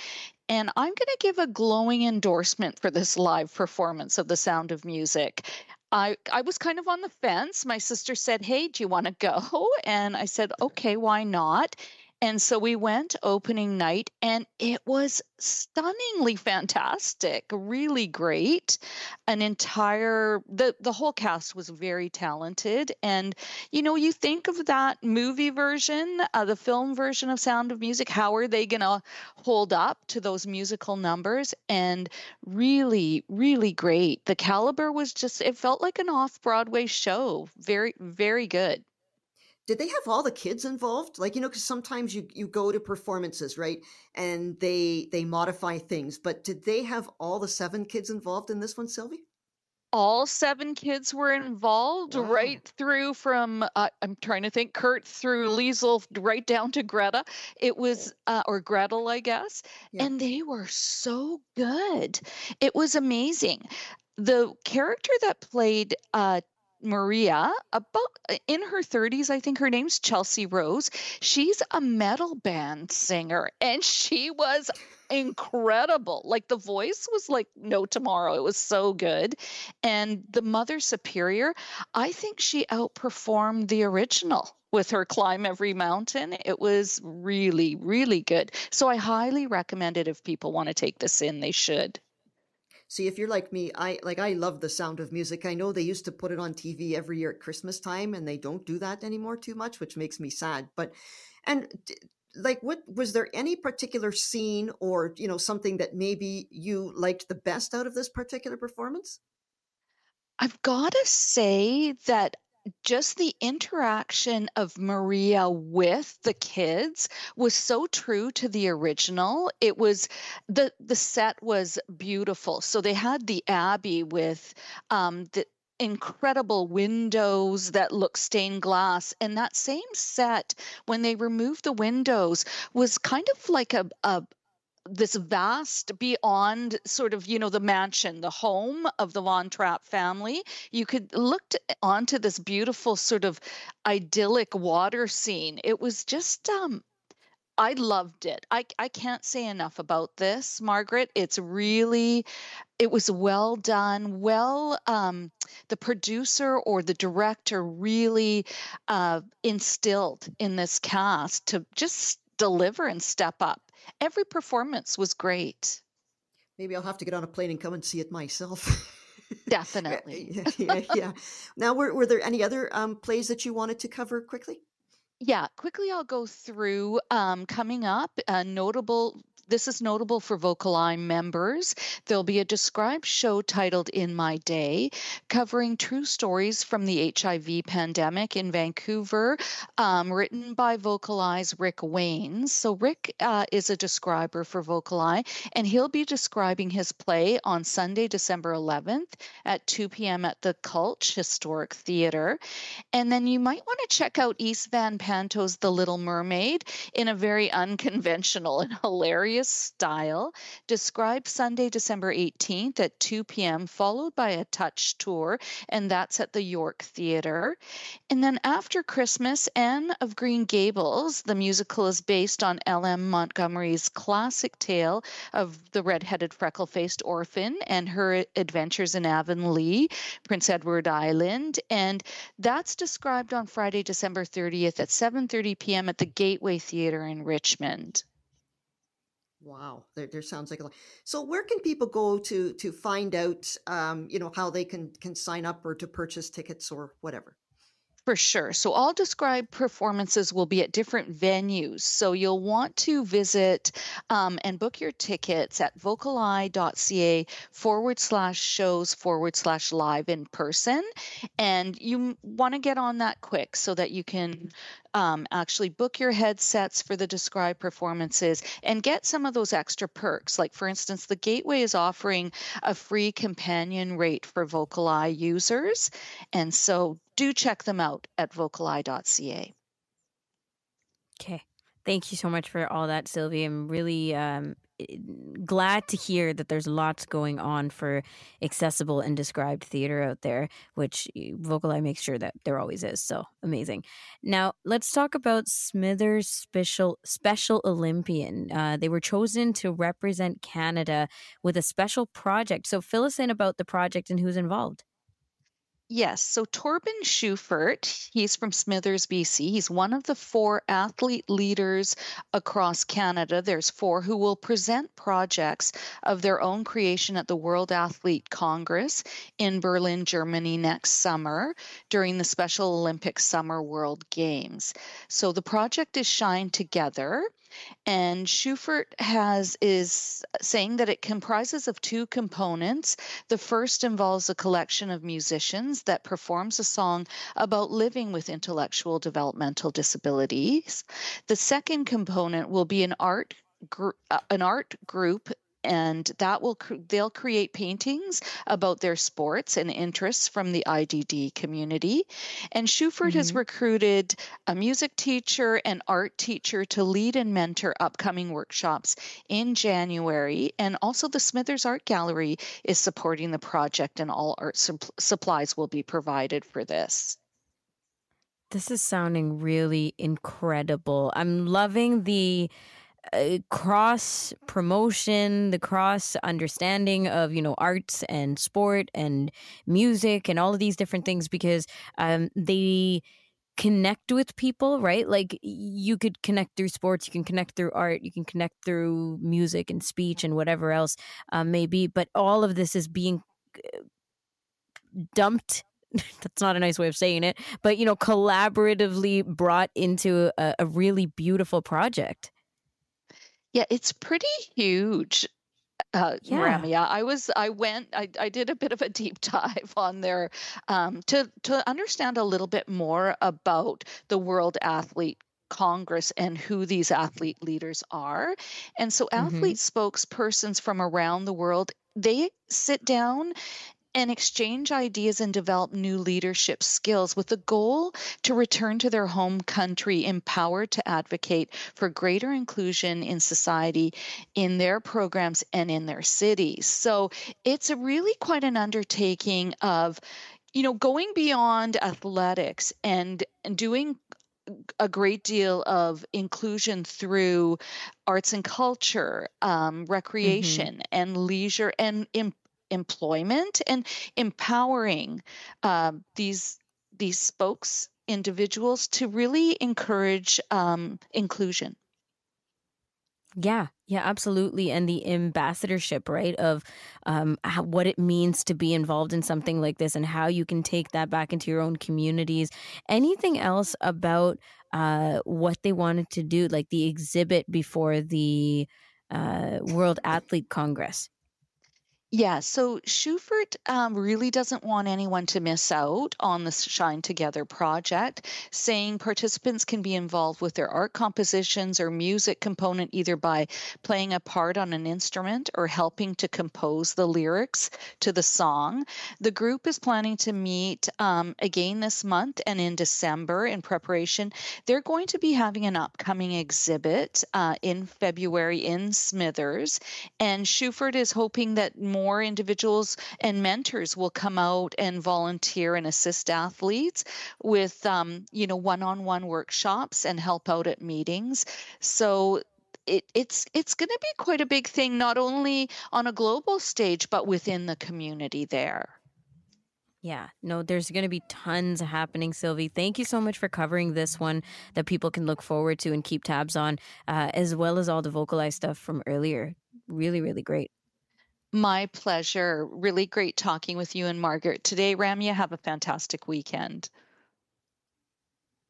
And I'm going to give a glowing endorsement for this live performance of The Sound of Music. I I was kind of on the fence. My sister said, "Hey, do you want to go?" And I said, "Okay, why not?" And so we went opening night and it was stunningly fantastic, really great. An entire the the whole cast was very talented and you know, you think of that movie version, uh, the film version of Sound of Music, how are they going to hold up to those musical numbers and really really great. The caliber was just it felt like an off-Broadway show. Very very good did they have all the kids involved? Like you know because sometimes you you go to performances right and they they modify things but did they have all the seven kids involved in this one sylvie? All seven kids were involved wow. right through from uh, i'm trying to think kurt through liesl right down to greta. It was uh, or gretel i guess yeah. and they were so good. It was amazing. The character that played uh, Maria, about uh, in her 30s, I think her name's Chelsea Rose. She's a metal band singer and she was incredible. Like the voice was like no tomorrow. It was so good. And the Mother Superior, I think she outperformed the original with her climb every mountain. It was really, really good. So I highly recommend it if people want to take this in, they should. See, if you're like me, I like I love the sound of music. I know they used to put it on TV every year at Christmas time, and they don't do that anymore too much, which makes me sad. But and like, what was there any particular scene or you know something that maybe you liked the best out of this particular performance? I've got to say that just the interaction of Maria with the kids was so true to the original. It was the the set was beautiful. So they had the Abbey with um, the incredible windows that look stained glass and that same set when they removed the windows was kind of like a, a, this vast beyond sort of you know the mansion the home of the von trapp family you could look onto this beautiful sort of idyllic water scene it was just um I loved it. I, I can't say enough about this, Margaret. It's really, it was well done. Well, um, the producer or the director really uh, instilled in this cast to just deliver and step up every performance was great. Maybe I'll have to get on a plane and come and see it myself. Definitely. yeah, yeah, yeah, Now, were, were there any other um, plays that you wanted to cover quickly? Yeah, quickly I'll go through um, coming up. Uh, notable this is notable for VocalEye members. There'll be a described show titled In My Day, covering true stories from the HIV pandemic in Vancouver, um, written by VocalEye's Rick Waynes. So, Rick uh, is a describer for VocalEye, and he'll be describing his play on Sunday, December 11th at 2 p.m. at the Cultch Historic Theatre. And then you might want to check out East Van Panto's The Little Mermaid in a very unconventional and hilarious style, described Sunday, December 18th at 2 p.m., followed by a touch tour, and that's at the York Theatre. And then after Christmas, Anne of Green Gables, the musical is based on L.M. Montgomery's classic tale of the red-headed freckle-faced orphan and her adventures in Avonlea, Prince Edward Island, and that's described on Friday, December 30th at 7:30 p.m. at the Gateway Theatre in Richmond. Wow, there, there sounds like a lot. So, where can people go to to find out, um, you know, how they can can sign up or to purchase tickets or whatever? For sure. So, all described performances will be at different venues. So, you'll want to visit um, and book your tickets at vocaleye.ca forward slash shows forward slash live in person. And you want to get on that quick so that you can um, actually book your headsets for the described performances and get some of those extra perks. Like, for instance, the Gateway is offering a free companion rate for VocalEye users. And so do check them out at vocaleye.ca. Okay. Thank you so much for all that, Sylvie. I'm really um, glad to hear that there's lots going on for accessible and described theater out there, which VocalEye makes sure that there always is. So amazing. Now let's talk about Smithers Special Special Olympian. Uh, they were chosen to represent Canada with a special project. So fill us in about the project and who's involved. Yes. So Torben Schufert, he's from Smithers, BC. He's one of the four athlete leaders across Canada. There's four who will present projects of their own creation at the World Athlete Congress in Berlin, Germany next summer during the Special Olympic Summer World Games. So the project is Shine Together. And Schufert has is saying that it comprises of two components. The first involves a collection of musicians that performs a song about living with intellectual developmental disabilities. The second component will be an art uh, an art group and that will they'll create paintings about their sports and interests from the IDD community. And Schufert mm-hmm. has recruited a music teacher and art teacher to lead and mentor upcoming workshops in January. And also the Smithers Art Gallery is supporting the project, and all art supplies will be provided for this. This is sounding really incredible. I'm loving the uh, cross promotion, the cross understanding of you know arts and sport and music and all of these different things because um, they connect with people, right? Like you could connect through sports, you can connect through art, you can connect through music and speech and whatever else uh, maybe, but all of this is being uh, dumped that's not a nice way of saying it, but you know, collaboratively brought into a, a really beautiful project. Yeah, it's pretty huge. Uh, yeah. Ramya. I was, I went, I, I did a bit of a deep dive on there um, to to understand a little bit more about the World Athlete Congress and who these athlete leaders are. And so, mm-hmm. athlete spokespersons from around the world they sit down and exchange ideas and develop new leadership skills with the goal to return to their home country empowered to advocate for greater inclusion in society in their programs and in their cities. So it's a really quite an undertaking of you know going beyond athletics and, and doing a great deal of inclusion through arts and culture, um, recreation, mm-hmm. and leisure, and in, employment and empowering um, these these spokes individuals to really encourage um, inclusion. Yeah, yeah, absolutely. And the ambassadorship, right, of um, how, what it means to be involved in something like this and how you can take that back into your own communities. Anything else about uh, what they wanted to do, like the exhibit before the uh, World Athlete Congress. Yeah, so Shufert um, really doesn't want anyone to miss out on the Shine Together project, saying participants can be involved with their art compositions or music component either by playing a part on an instrument or helping to compose the lyrics to the song. The group is planning to meet um, again this month and in December in preparation. They're going to be having an upcoming exhibit uh, in February in Smithers, and Shufert is hoping that more individuals and mentors will come out and volunteer and assist athletes with, um, you know, one-on-one workshops and help out at meetings. So it, it's it's going to be quite a big thing, not only on a global stage but within the community there. Yeah, no, there's going to be tons happening, Sylvie. Thank you so much for covering this one that people can look forward to and keep tabs on, uh, as well as all the vocalized stuff from earlier. Really, really great. My pleasure. Really great talking with you and Margaret today. Ramya, have a fantastic weekend.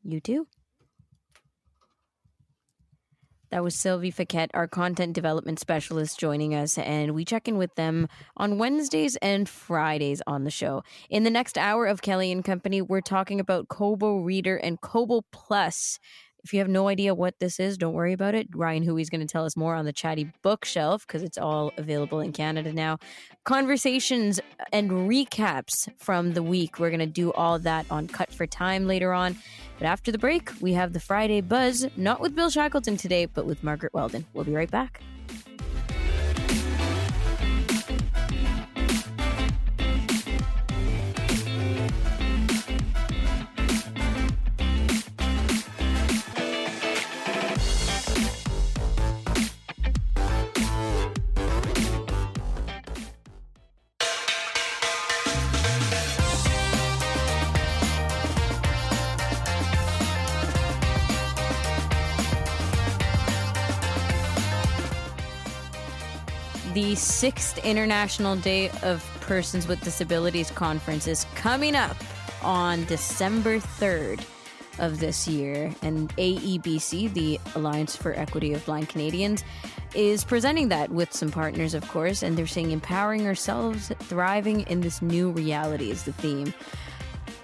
You too. That was Sylvie Fiquet, our content development specialist, joining us, and we check in with them on Wednesdays and Fridays on the show. In the next hour of Kelly and Company, we're talking about Kobo Reader and Kobo Plus. If you have no idea what this is, don't worry about it. Ryan Huey's going to tell us more on the chatty bookshelf because it's all available in Canada now. Conversations and recaps from the week. We're going to do all that on Cut for Time later on. But after the break, we have the Friday Buzz, not with Bill Shackleton today, but with Margaret Weldon. We'll be right back. The sixth International Day of Persons with Disabilities Conference is coming up on December 3rd of this year. And AEBC, the Alliance for Equity of Blind Canadians, is presenting that with some partners, of course. And they're saying empowering ourselves, thriving in this new reality is the theme.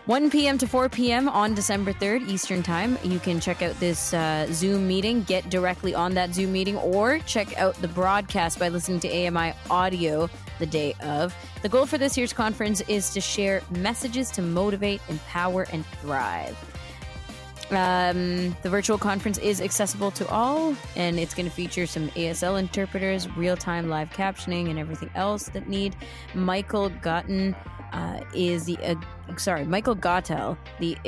1 p.m. to 4 p.m. on December 3rd, Eastern Time. You can check out this uh, Zoom meeting, get directly on that Zoom meeting, or check out the broadcast by listening to AMI audio the day of. The goal for this year's conference is to share messages to motivate, empower, and thrive. Um, the virtual conference is accessible to all, and it's going to feature some ASL interpreters, real time live captioning, and everything else that need. Michael Gotten uh, is the uh, sorry Michael Gottheil, the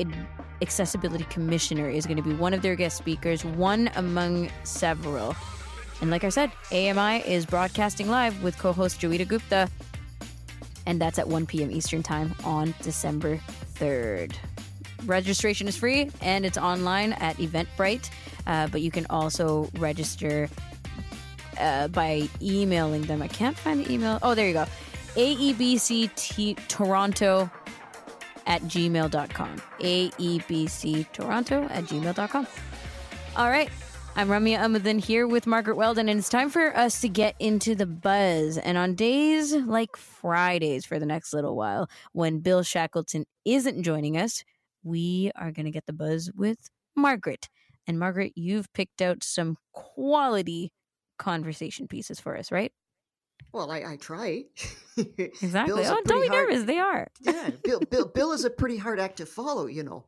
accessibility commissioner, is going to be one of their guest speakers, one among several. And like I said, AMI is broadcasting live with co-host Joeita Gupta, and that's at 1 p.m. Eastern Time on December 3rd. Registration is free and it's online at Eventbrite, uh, but you can also register uh, by emailing them. I can't find the email. Oh, there you go. AEBC Toronto at gmail.com. AEBC Toronto at gmail.com. All right. I'm Ramya Amuthan here with Margaret Weldon, and it's time for us to get into the buzz. And on days like Fridays for the next little while, when Bill Shackleton isn't joining us, we are going to get the buzz with Margaret. And Margaret, you've picked out some quality conversation pieces for us, right? Well, I, I try. exactly. oh, don't be hard, nervous. They are. yeah, Bill, Bill, Bill is a pretty hard act to follow. You know.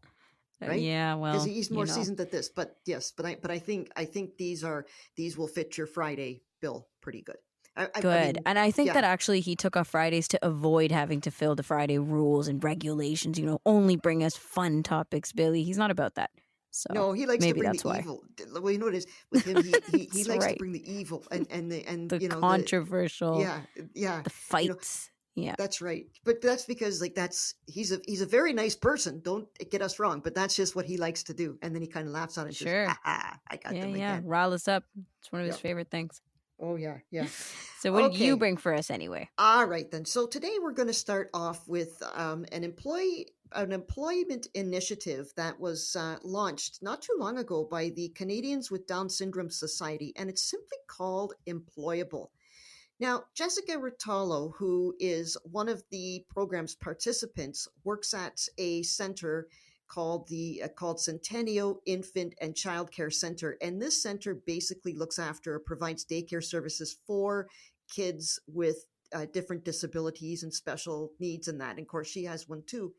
Uh, right? Yeah, well, because he's more you know. seasoned at this. But yes, but I, but I think, I think these are these will fit your Friday Bill pretty good. I, good, I mean, and I think yeah. that actually he took off Fridays to avoid having to fill the Friday rules and regulations. You know, only bring us fun topics, Billy. He's not about that. So no, he likes maybe to bring that's the why. evil. Well, you know what it is with him. He, he, he likes right. to bring the evil and and the and the you know controversial. The, yeah, uh, yeah. The fights. You know, yeah, that's right. But that's because like that's he's a he's a very nice person. Don't get us wrong. But that's just what he likes to do. And then he kind of laughs on it. Sure, says, I got yeah, them yeah. again. Rile us up. It's one of his yep. favorite things. Oh yeah, yeah. so what okay. do you bring for us anyway? All right then. So today we're going to start off with um, an employee an employment initiative that was uh, launched not too long ago by the Canadians with Down Syndrome Society, and it's simply called Employable. Now, Jessica Ritalo, who is one of the program's participants, works at a center called the uh, called Centennial Infant and Child Care Center, and this center basically looks after provides daycare services for kids with uh, different disabilities and special needs, and that. And of course, she has one too.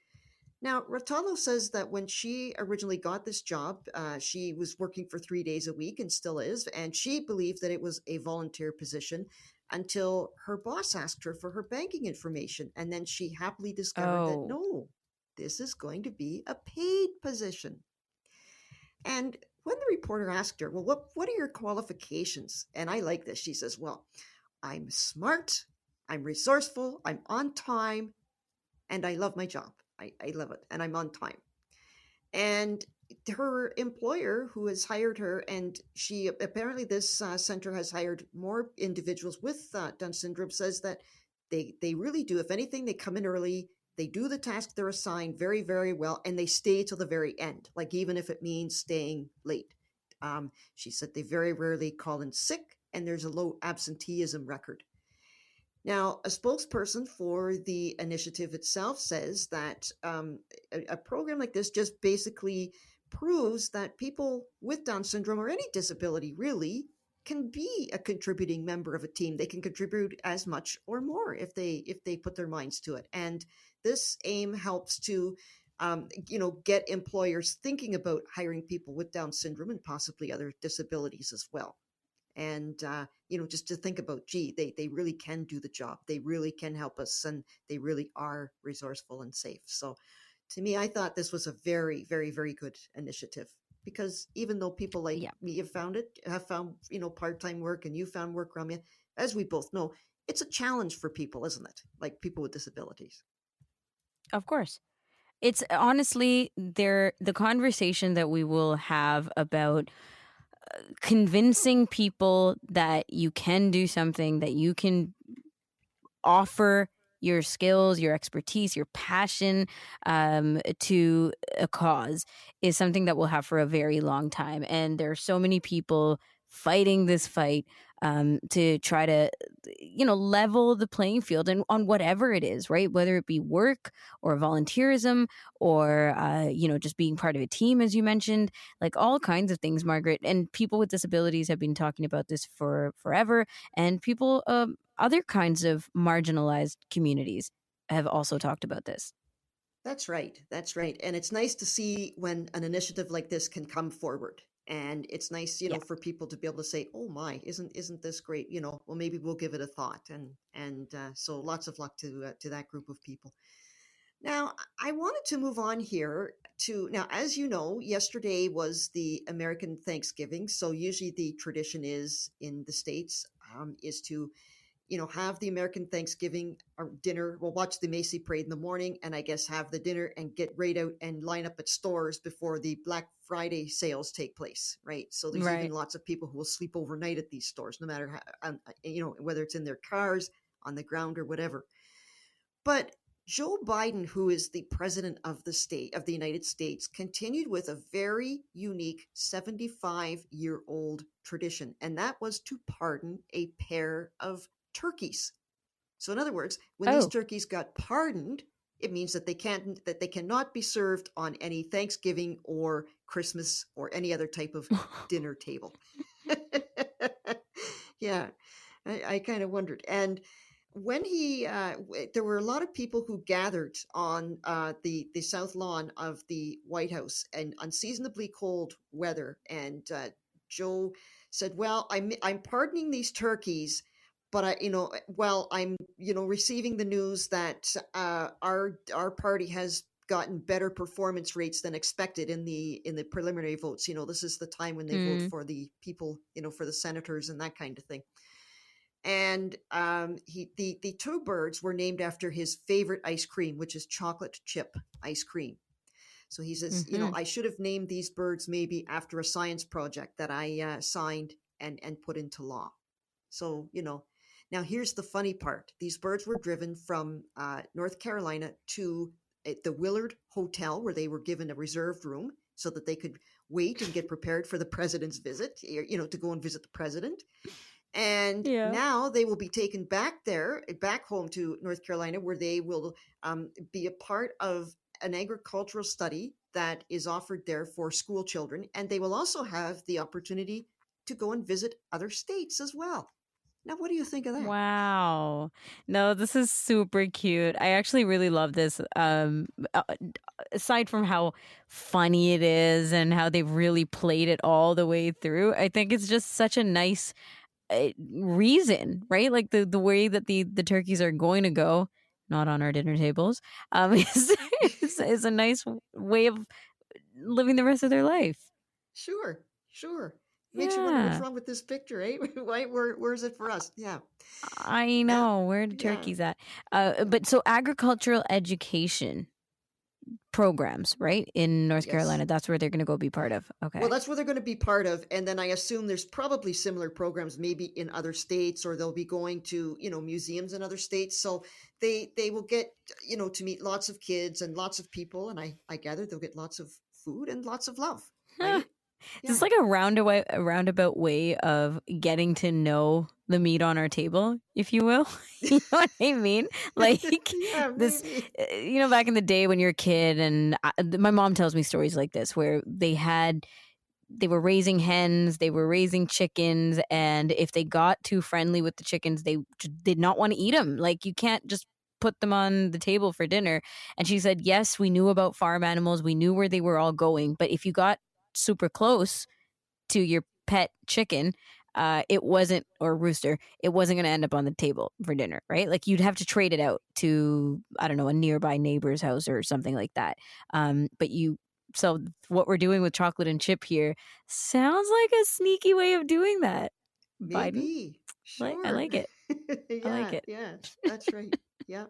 Now, Ritalo says that when she originally got this job, uh, she was working for three days a week and still is, and she believed that it was a volunteer position until her boss asked her for her banking information. And then she happily discovered oh. that no, this is going to be a paid position. And when the reporter asked her, Well, what, what are your qualifications? And I like this. She says, Well, I'm smart, I'm resourceful, I'm on time, and I love my job. I, I love it, and I'm on time. And her employer who has hired her and she apparently this uh, center has hired more individuals with uh, down syndrome says that they they really do if anything they come in early they do the task they're assigned very very well and they stay till the very end like even if it means staying late um, she said they very rarely call in sick and there's a low absenteeism record now, a spokesperson for the initiative itself says that um, a, a, program like this just basically proves that people with Down syndrome or any disability really can be a contributing member of a team. They can contribute as much or more if they if they put their minds to it. And this aim helps to um, you know get employers thinking about hiring people with Down syndrome and possibly other disabilities as well. And uh, you know, just to think about, gee, they they really can do the job. They really can help us, and they really are resourceful and safe. So to me, I thought this was a very, very, very good initiative because even though people like yeah. me have found it, have found, you know, part time work and you found work, Ramya, as we both know, it's a challenge for people, isn't it? Like people with disabilities. Of course. It's honestly there the conversation that we will have about uh, convincing people that you can do something that you can offer your skills, your expertise, your passion um, to a cause is something that we'll have for a very long time. And there are so many people fighting this fight um, to try to, you know, level the playing field and on whatever it is, right? Whether it be work or volunteerism or, uh, you know, just being part of a team, as you mentioned, like all kinds of things, Margaret. And people with disabilities have been talking about this for forever. And people um, other kinds of marginalized communities have also talked about this. That's right. That's right. And it's nice to see when an initiative like this can come forward. And it's nice, you know, yeah. for people to be able to say, "Oh my, isn't isn't this great?" You know, well, maybe we'll give it a thought. And and uh, so, lots of luck to uh, to that group of people. Now, I wanted to move on here to now, as you know, yesterday was the American Thanksgiving. So usually the tradition is in the states um, is to you know, have the American Thanksgiving or dinner. We'll watch the Macy parade in the morning and I guess have the dinner and get right out and line up at stores before the Black Friday sales take place, right? So there's right. even lots of people who will sleep overnight at these stores, no matter how, um, uh, you know, whether it's in their cars, on the ground, or whatever. But Joe Biden, who is the president of the state of the United States, continued with a very unique 75 year old tradition, and that was to pardon a pair of turkeys. So in other words, when oh. these turkeys got pardoned, it means that they can't that they cannot be served on any Thanksgiving or Christmas or any other type of dinner table. yeah, I, I kind of wondered. And when he, uh, there were a lot of people who gathered on uh, the the south lawn of the White House and unseasonably cold weather. And uh, Joe said, "Well, I'm I'm pardoning these turkeys." But I, you know, well, I'm, you know, receiving the news that uh, our our party has gotten better performance rates than expected in the in the preliminary votes. You know, this is the time when they mm. vote for the people, you know, for the senators and that kind of thing. And um, he the the two birds were named after his favorite ice cream, which is chocolate chip ice cream. So he says, mm-hmm. you know, mm-hmm. I should have named these birds maybe after a science project that I uh, signed and and put into law. So, you know, now here's the funny part these birds were driven from uh, North Carolina to uh, the Willard Hotel, where they were given a reserved room so that they could wait and get prepared for the president's visit, you know, to go and visit the president. And yeah. now they will be taken back there, back home to North Carolina, where they will um, be a part of an agricultural study that is offered there for school children. And they will also have the opportunity to go and visit other states as well. Now, what do you think of that? Wow. No, this is super cute. I actually really love this. Um, uh, aside from how funny it is and how they've really played it all the way through, I think it's just such a nice uh, reason, right? Like the, the way that the, the turkeys are going to go, not on our dinner tables, um, is, is, is a nice way of living the rest of their life. Sure, sure. Makes yeah. you wonder what's wrong with this picture, eh? Why, where, where is it for us? Yeah. I know. Where the turkeys yeah. at? Uh, but so agricultural education programs, right? In North yes. Carolina, that's where they're going to go be part of. Okay. Well, that's where they're going to be part of. And then I assume there's probably similar programs maybe in other states or they'll be going to, you know, museums in other states. So they they will get, you know, to meet lots of kids and lots of people and I I gather they'll get lots of food and lots of love. Right? Yeah. It's like a roundabout, a roundabout way of getting to know the meat on our table, if you will. you know what I mean? Like yeah, this, uh, you know, back in the day when you're a kid, and I, my mom tells me stories like this where they had, they were raising hens, they were raising chickens, and if they got too friendly with the chickens, they did not want to eat them. Like you can't just put them on the table for dinner. And she said, yes, we knew about farm animals, we knew where they were all going, but if you got super close to your pet chicken, uh, it wasn't or rooster, it wasn't going to end up on the table for dinner, right? Like you'd have to trade it out to I don't know a nearby neighbor's house or something like that. Um, but you, so what we're doing with chocolate and chip here sounds like a sneaky way of doing that. Maybe. Biden. Sure. Like, I like it. yeah, I like it. Yeah, that's right. yeah,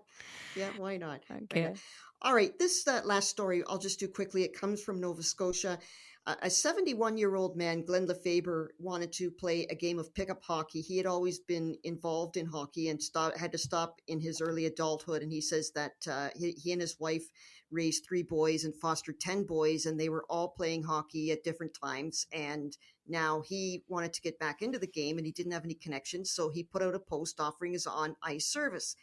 yeah. Why not? Okay. All right. This uh, last story I'll just do quickly. It comes from Nova Scotia a 71 year old man, Glenn Lefebvre, wanted to play a game of pickup hockey. He had always been involved in hockey and stop, had to stop in his early adulthood. And he says that uh, he, he, and his wife raised three boys and fostered 10 boys, and they were all playing hockey at different times. And now he wanted to get back into the game and he didn't have any connections. So he put out a post offering his on ice service.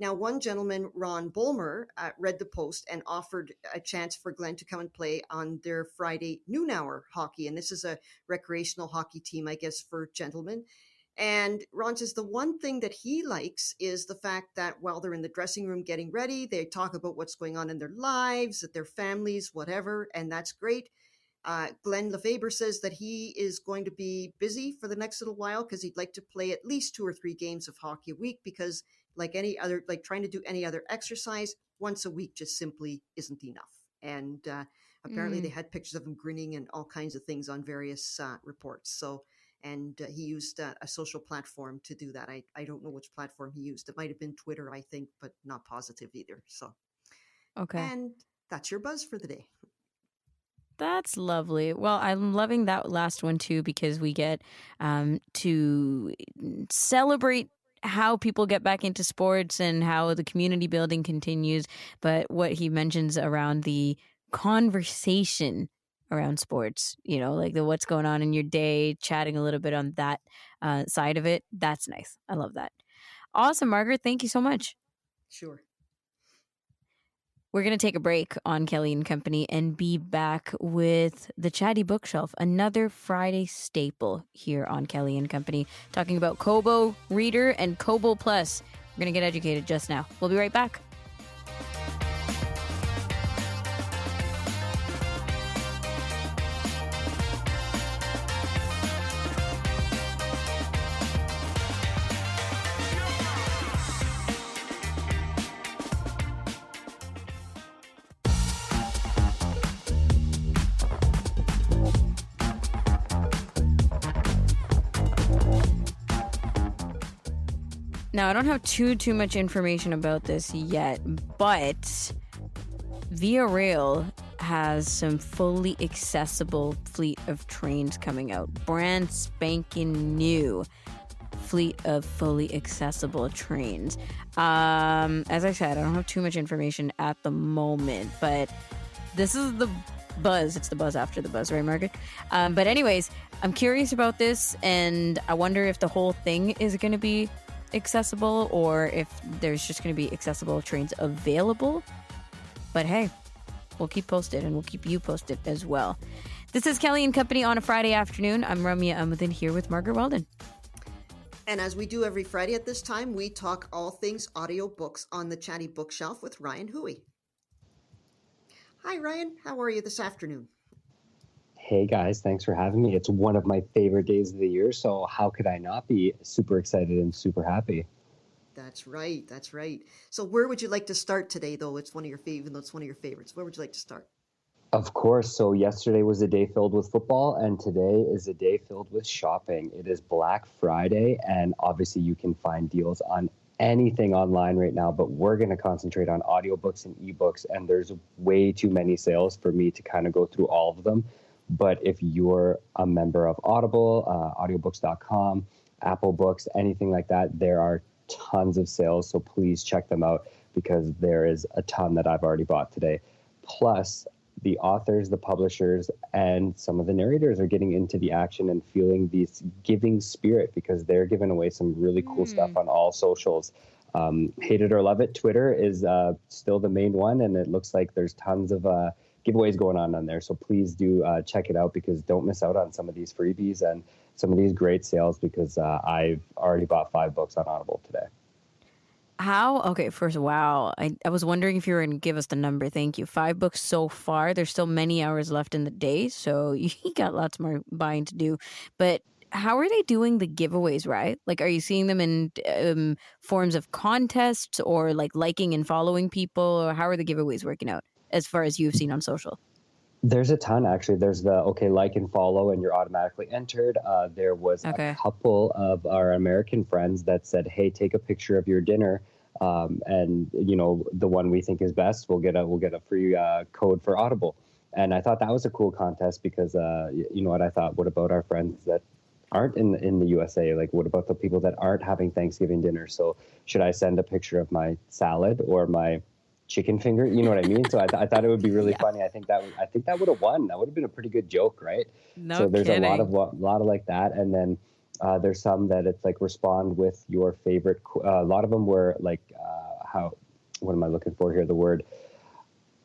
Now, one gentleman, Ron Bulmer, uh, read the post and offered a chance for Glenn to come and play on their Friday noon hour hockey. And this is a recreational hockey team, I guess, for gentlemen. And Ron says the one thing that he likes is the fact that while they're in the dressing room getting ready, they talk about what's going on in their lives, at their families, whatever, and that's great. Uh, Glenn Lefebvre says that he is going to be busy for the next little while because he'd like to play at least two or three games of hockey a week because like any other, like trying to do any other exercise, once a week just simply isn't enough. And uh, apparently, mm. they had pictures of him grinning and all kinds of things on various uh, reports. So, and uh, he used uh, a social platform to do that. I, I don't know which platform he used. It might have been Twitter, I think, but not positive either. So, okay. And that's your buzz for the day. That's lovely. Well, I'm loving that last one too because we get um, to celebrate how people get back into sports and how the community building continues. But what he mentions around the conversation around sports, you know, like the what's going on in your day, chatting a little bit on that uh, side of it. That's nice. I love that. Awesome, Margaret. Thank you so much. Sure. We're going to take a break on Kelly and Company and be back with the Chatty Bookshelf, another Friday staple here on Kelly and Company, talking about Kobo Reader and Kobo Plus. We're going to get educated just now. We'll be right back. I don't have too too much information about this yet, but Via Rail has some fully accessible fleet of trains coming out, brand spanking new. fleet of fully accessible trains. Um, as I said, I don't have too much information at the moment, but this is the buzz. It's the buzz after the buzz, right, Margaret? Um, but, anyways, I'm curious about this, and I wonder if the whole thing is going to be accessible or if there's just going to be accessible trains available. But hey, we'll keep posted and we'll keep you posted as well. This is Kelly and Company on a Friday afternoon. I'm Ramya Amuthan here with Margaret Weldon. And as we do every Friday at this time, we talk all things audiobooks on the Chatty Bookshelf with Ryan Hui. Hi, Ryan. How are you this afternoon? Hey guys, thanks for having me. It's one of my favorite days of the year, so how could I not be super excited and super happy? That's right. That's right. So, where would you like to start today, though? It's one of your favorite. though It's one of your favorites. Where would you like to start? Of course. So, yesterday was a day filled with football, and today is a day filled with shopping. It is Black Friday, and obviously, you can find deals on anything online right now, but we're going to concentrate on audiobooks and ebooks, and there's way too many sales for me to kind of go through all of them. But if you're a member of Audible, uh, audiobooks.com, Apple Books, anything like that, there are tons of sales. So please check them out because there is a ton that I've already bought today. Plus, the authors, the publishers, and some of the narrators are getting into the action and feeling this giving spirit because they're giving away some really cool mm. stuff on all socials. Um, hate it or love it, Twitter is uh, still the main one, and it looks like there's tons of uh, giveaways going on on there. So please do uh, check it out because don't miss out on some of these freebies and some of these great sales because uh, I've already bought five books on Audible today. How? Okay, first, wow. I, I was wondering if you were going to give us the number. Thank you. Five books so far. There's still many hours left in the day, so you got lots more buying to do. But how are they doing the giveaways, right? Like, are you seeing them in um, forms of contests or like liking and following people? Or how are the giveaways working out as far as you've seen on social? There's a ton actually. There's the okay, like and follow, and you're automatically entered. Uh, there was okay. a couple of our American friends that said, "Hey, take a picture of your dinner." Um, and you know the one we think is best, we'll get a we'll get a free uh, code for Audible. And I thought that was a cool contest because uh, you know what I thought. What about our friends that aren't in in the USA? Like, what about the people that aren't having Thanksgiving dinner? So, should I send a picture of my salad or my chicken finger. You know what I mean? So I, th- I thought it would be really yeah. funny. I think that I think that would have won. That would have been a pretty good joke, right? No So there's kidding. a lot of a lot of like that, and then uh, there's some that it's like respond with your favorite. Uh, a lot of them were like uh, how. What am I looking for here? The word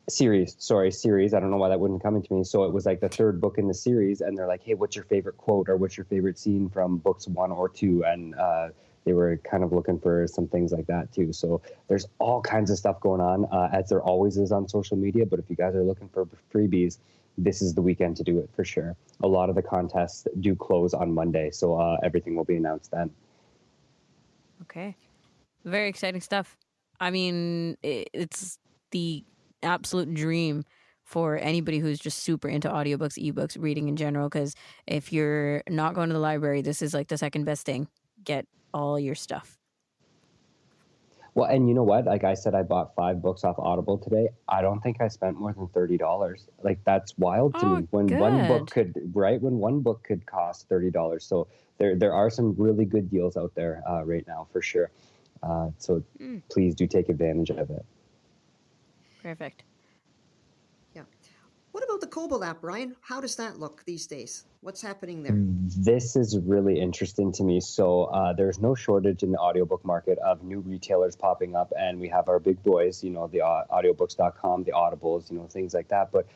series. Sorry, series. I don't know why that wouldn't come into me. So it was like the third book in the series, and they're like, "Hey, what's your favorite quote or what's your favorite scene from books one or two? And uh, they were kind of looking for some things like that too. So there's all kinds of stuff going on, uh, as there always is on social media. But if you guys are looking for freebies, this is the weekend to do it for sure. A lot of the contests do close on Monday, so uh, everything will be announced then. Okay, very exciting stuff. I mean, it's the absolute dream for anybody who's just super into audiobooks, ebooks, reading in general. Because if you're not going to the library, this is like the second best thing. Get all your stuff. Well, and you know what? Like I said, I bought five books off Audible today. I don't think I spent more than thirty dollars. Like that's wild to oh, me. When good. one book could, right? When one book could cost thirty dollars. So there, there are some really good deals out there uh, right now for sure. Uh, so mm. please do take advantage of it. Perfect. What about the Kobo app, Ryan? How does that look these days? What's happening there? This is really interesting to me. So uh, there's no shortage in the audiobook market of new retailers popping up, and we have our big boys, you know, the uh, audiobooks.com, the Audibles, you know, things like that. But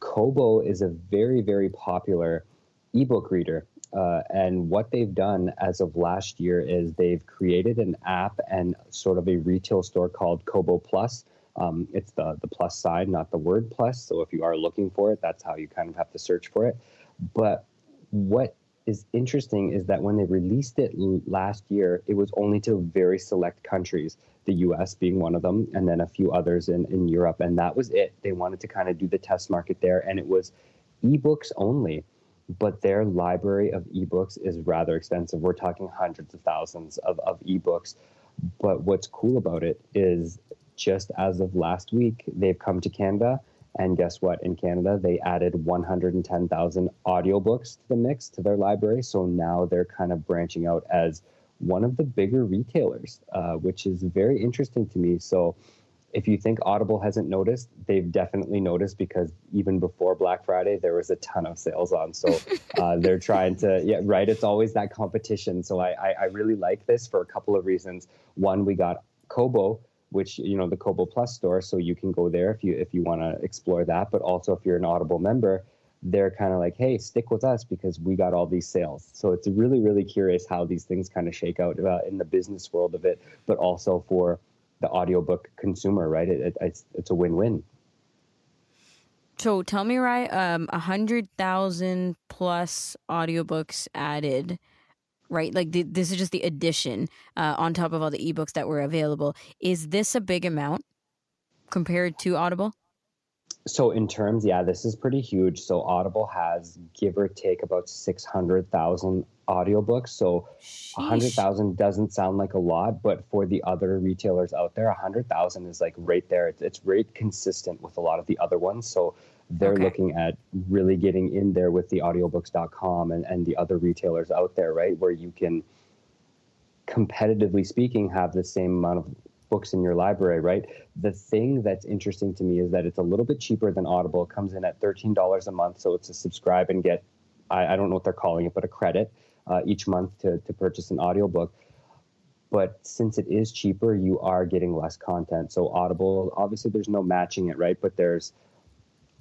Kobo is a very, very popular ebook reader. Uh, and what they've done as of last year is they've created an app and sort of a retail store called Kobo Plus um, it's the the plus side, not the word plus. So if you are looking for it, that's how you kind of have to search for it. But what is interesting is that when they released it last year, it was only to very select countries, the US being one of them, and then a few others in, in Europe. And that was it. They wanted to kind of do the test market there, and it was ebooks only. But their library of ebooks is rather extensive. We're talking hundreds of thousands of, of ebooks. But what's cool about it is just as of last week, they've come to Canada. And guess what? In Canada, they added 110,000 audiobooks to the mix to their library. So now they're kind of branching out as one of the bigger retailers, uh, which is very interesting to me. So, if you think Audible hasn't noticed, they've definitely noticed because even before Black Friday, there was a ton of sales on. So uh, they're trying to, yeah, right. It's always that competition. So I, I, I, really like this for a couple of reasons. One, we got Kobo, which you know the Kobo Plus store, so you can go there if you if you want to explore that. But also, if you're an Audible member, they're kind of like, hey, stick with us because we got all these sales. So it's really, really curious how these things kind of shake out uh, in the business world of it, but also for the audiobook consumer, right? It, it, it's, it's a win win. So tell me, right, um, a hundred thousand plus audiobooks added, right? Like the, this is just the addition uh, on top of all the ebooks that were available. Is this a big amount compared to Audible? So in terms, yeah, this is pretty huge. So Audible has give or take about six hundred thousand audiobooks. So a hundred thousand doesn't sound like a lot, but for the other retailers out there, a hundred thousand is like right there. It's, it's right consistent with a lot of the other ones. So they're okay. looking at really getting in there with the audiobooks.com and, and the other retailers out there, right? Where you can competitively speaking have the same amount of books in your library, right? The thing that's interesting to me is that it's a little bit cheaper than Audible. It comes in at $13 a month. So it's a subscribe and get, I, I don't know what they're calling it, but a credit uh, each month to, to purchase an audiobook. But since it is cheaper, you are getting less content. So Audible, obviously, there's no matching it, right? But there's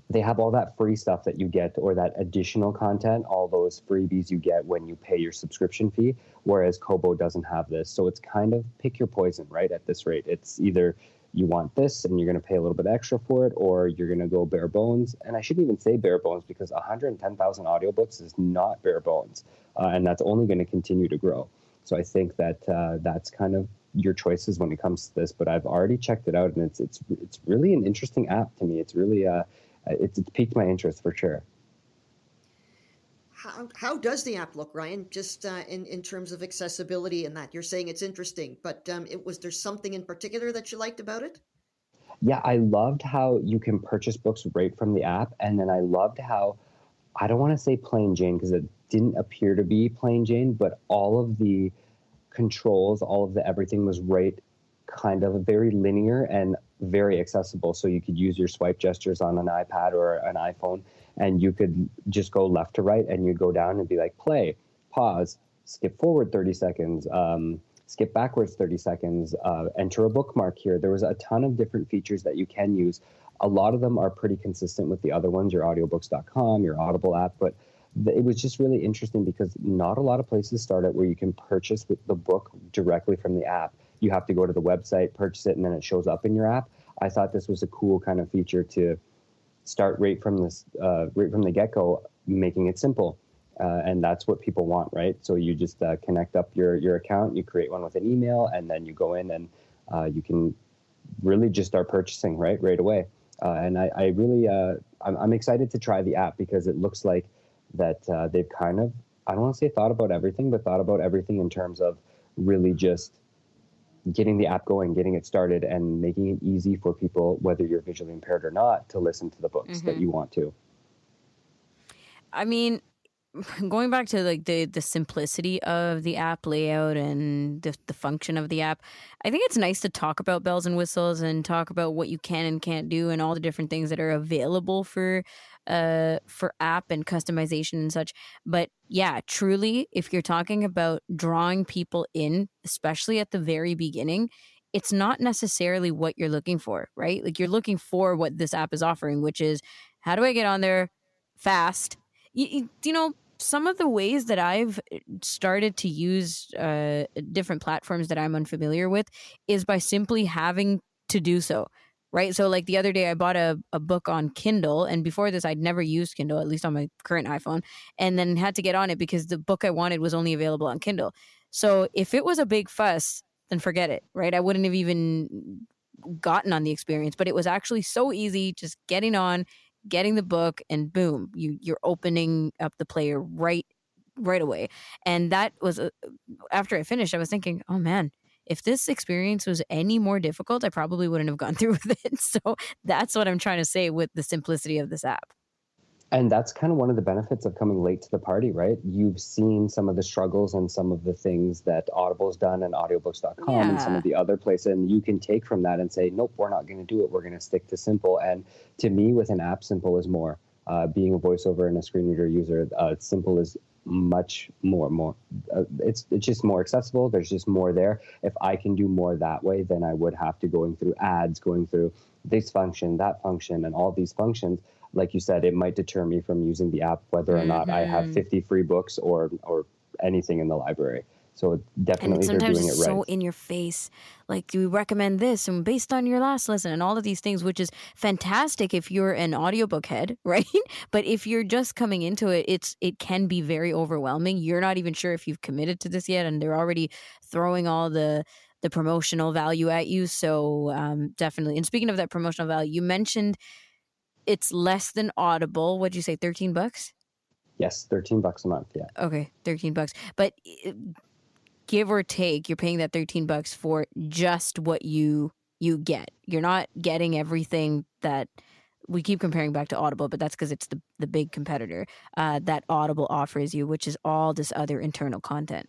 they have all that free stuff that you get or that additional content, all those freebies you get when you pay your subscription fee, whereas Kobo doesn't have this. So it's kind of pick your poison, right? At this rate, it's either you want this and you're going to pay a little bit extra for it, or you're going to go bare bones. And I shouldn't even say bare bones because 110,000 audiobooks is not bare bones, uh, and that's only going to continue to grow. So I think that uh, that's kind of your choices when it comes to this. But I've already checked it out, and it's it's it's really an interesting app to me. It's really uh, it's, it's piqued my interest for sure. How, how does the app look, Ryan? Just uh, in in terms of accessibility and that you're saying it's interesting, but um, it was there something in particular that you liked about it? Yeah, I loved how you can purchase books right from the app, and then I loved how I don't want to say plain Jane because it didn't appear to be plain Jane, but all of the controls, all of the everything was right, kind of very linear and very accessible. So you could use your swipe gestures on an iPad or an iPhone, and you could just go left to right, and you'd go down and be like, play, pause, skip forward 30 seconds, um, skip backwards 30 seconds, uh, enter a bookmark here. There was a ton of different features that you can use. A lot of them are pretty consistent with the other ones, your audiobooks.com, your Audible app, but it was just really interesting because not a lot of places start out where you can purchase the book directly from the app you have to go to the website, purchase it, and then it shows up in your app. I thought this was a cool kind of feature to start right from this, uh, right from the get go, making it simple. Uh, and that's what people want, right? So you just uh, connect up your your account, you create one with an email, and then you go in and uh, you can really just start purchasing right right away. Uh, and I, I really uh, I'm, I'm, excited to try the app because it looks like that they've kind of I don't want to say thought about everything, but thought about everything in terms of really just getting the app going, getting it started, and making it easy for people, whether you're visually impaired or not, to listen to the books mm-hmm. that you want to. I mean, going back to like the the simplicity of the app layout and the the function of the app, I think it's nice to talk about bells and whistles and talk about what you can and can't do and all the different things that are available for uh for app and customization and such. But yeah, truly, if you're talking about drawing people in, especially at the very beginning, it's not necessarily what you're looking for, right? Like you're looking for what this app is offering, which is how do I get on there fast? You, you, know, some of the ways that I've eh, started to use uh, different platforms that I'm unfamiliar with is by simply having to do so. Right. So, like the other day, I bought a, a book on Kindle. And before this, I'd never used Kindle, at least on my current iPhone, and then had to get on it because the book I wanted was only available on Kindle. So, if it was a big fuss, then forget it. Right. I wouldn't have even gotten on the experience, but it was actually so easy just getting on getting the book and boom you you're opening up the player right right away and that was uh, after i finished i was thinking oh man if this experience was any more difficult i probably wouldn't have gone through with it so that's what i'm trying to say with the simplicity of this app and that's kind of one of the benefits of coming late to the party, right? You've seen some of the struggles and some of the things that Audible's done and audiobooks.com yeah. and some of the other places. And you can take from that and say, nope, we're not going to do it. We're going to stick to simple. And to me, with an app, simple is more. Uh, being a voiceover and a screen reader user, uh, simple is much more more uh, it's it's just more accessible there's just more there if i can do more that way then i would have to going through ads going through this function that function and all these functions like you said, it might deter me from using the app, whether or mm-hmm. not I have mm-hmm. 50 free books or or anything in the library. So definitely, and sometimes it's it so in your face. Like, do we recommend this and based on your last lesson and all of these things, which is fantastic if you're an audiobook head, right? But if you're just coming into it, it's it can be very overwhelming. You're not even sure if you've committed to this yet, and they're already throwing all the the promotional value at you. So um, definitely. And speaking of that promotional value, you mentioned it's less than Audible. What'd you say? Thirteen bucks. Yes, thirteen bucks a month. Yeah. Okay, thirteen bucks. But give or take, you're paying that thirteen bucks for just what you you get. You're not getting everything that we keep comparing back to Audible, but that's because it's the the big competitor uh, that Audible offers you, which is all this other internal content.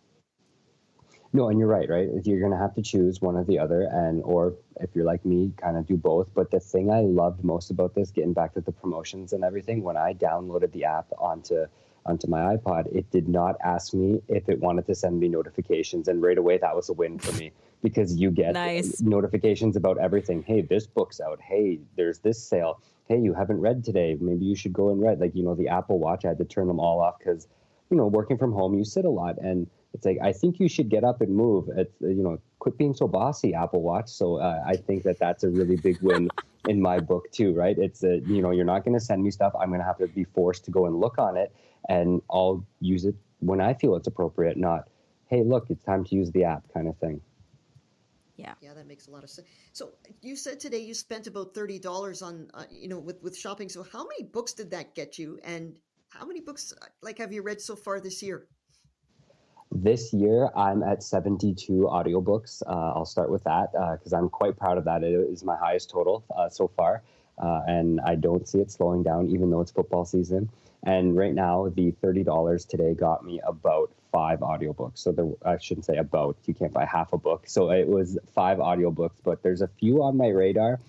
No, and you're right, right? You're going to have to choose one or the other, and or if you're like me, kind of do both. But the thing I loved most about this, getting back to the promotions and everything, when I downloaded the app onto onto my iPod, it did not ask me if it wanted to send me notifications, and right away that was a win for me because you get nice. notifications about everything. Hey, this book's out. Hey, there's this sale. Hey, you haven't read today. Maybe you should go and read. Like you know, the Apple Watch, I had to turn them all off because you know, working from home, you sit a lot and it's like I think you should get up and move. It's you know, quit being so bossy, Apple Watch. So uh, I think that that's a really big win in my book too, right? It's a, you know, you're not going to send me stuff. I'm going to have to be forced to go and look on it, and I'll use it when I feel it's appropriate. Not, hey, look, it's time to use the app, kind of thing. Yeah, yeah, that makes a lot of sense. So you said today you spent about thirty dollars on, uh, you know, with with shopping. So how many books did that get you, and how many books uh, like have you read so far this year? This year, I'm at 72 audiobooks. Uh, I'll start with that because uh, I'm quite proud of that. It is my highest total uh, so far. Uh, and I don't see it slowing down, even though it's football season. And right now, the $30 today got me about five audiobooks. So there, I shouldn't say about, you can't buy half a book. So it was five audiobooks, but there's a few on my radar.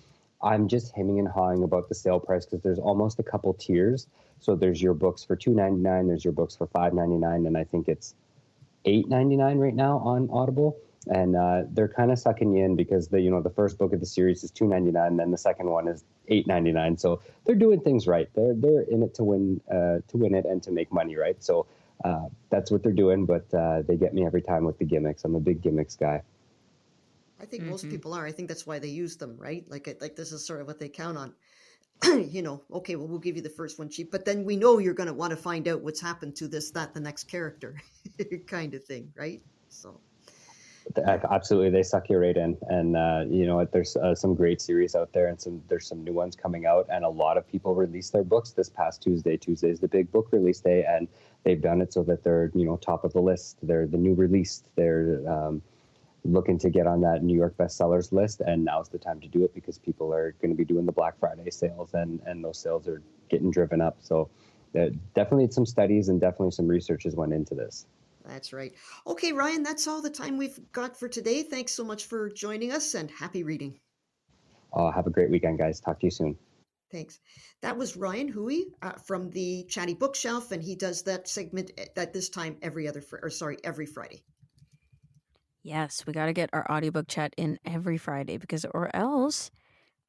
I'm just hemming and hawing about the sale price because there's almost a couple tiers. So there's your books for $2.99, there's your books for $5.99, and I think it's eight ninety nine right now on Audible, and uh, they're kind of sucking you in because the you know the first book of the series is two ninety nine, then the second one is eight ninety nine. So they're doing things right. They're they're in it to win uh, to win it and to make money, right? So uh, that's what they're doing. But uh, they get me every time with the gimmicks. I'm a big gimmicks guy. I think mm-hmm. most people are. I think that's why they use them, right? Like like this is sort of what they count on. you know, okay, well, we'll give you the first one cheap, but then we know you're going to want to find out what's happened to this, that, the next character, kind of thing, right? So. Absolutely, they suck you right in, and uh, you know there's uh, some great series out there, and some there's some new ones coming out, and a lot of people released their books this past Tuesday. Tuesday is the big book release day, and they've done it so that they're you know top of the list. They're the new released. They're um, looking to get on that New York bestsellers list, and now's the time to do it because people are going to be doing the Black Friday sales, and and those sales are getting driven up. So, uh, definitely some studies and definitely some research has went into this. That's right. Okay, Ryan, that's all the time we've got for today. Thanks so much for joining us, and happy reading. Uh, have a great weekend, guys. Talk to you soon. Thanks. That was Ryan Hui uh, from the Chatty Bookshelf, and he does that segment at this time every other, fr- or sorry, every Friday. Yes, we got to get our audiobook chat in every Friday because, or else,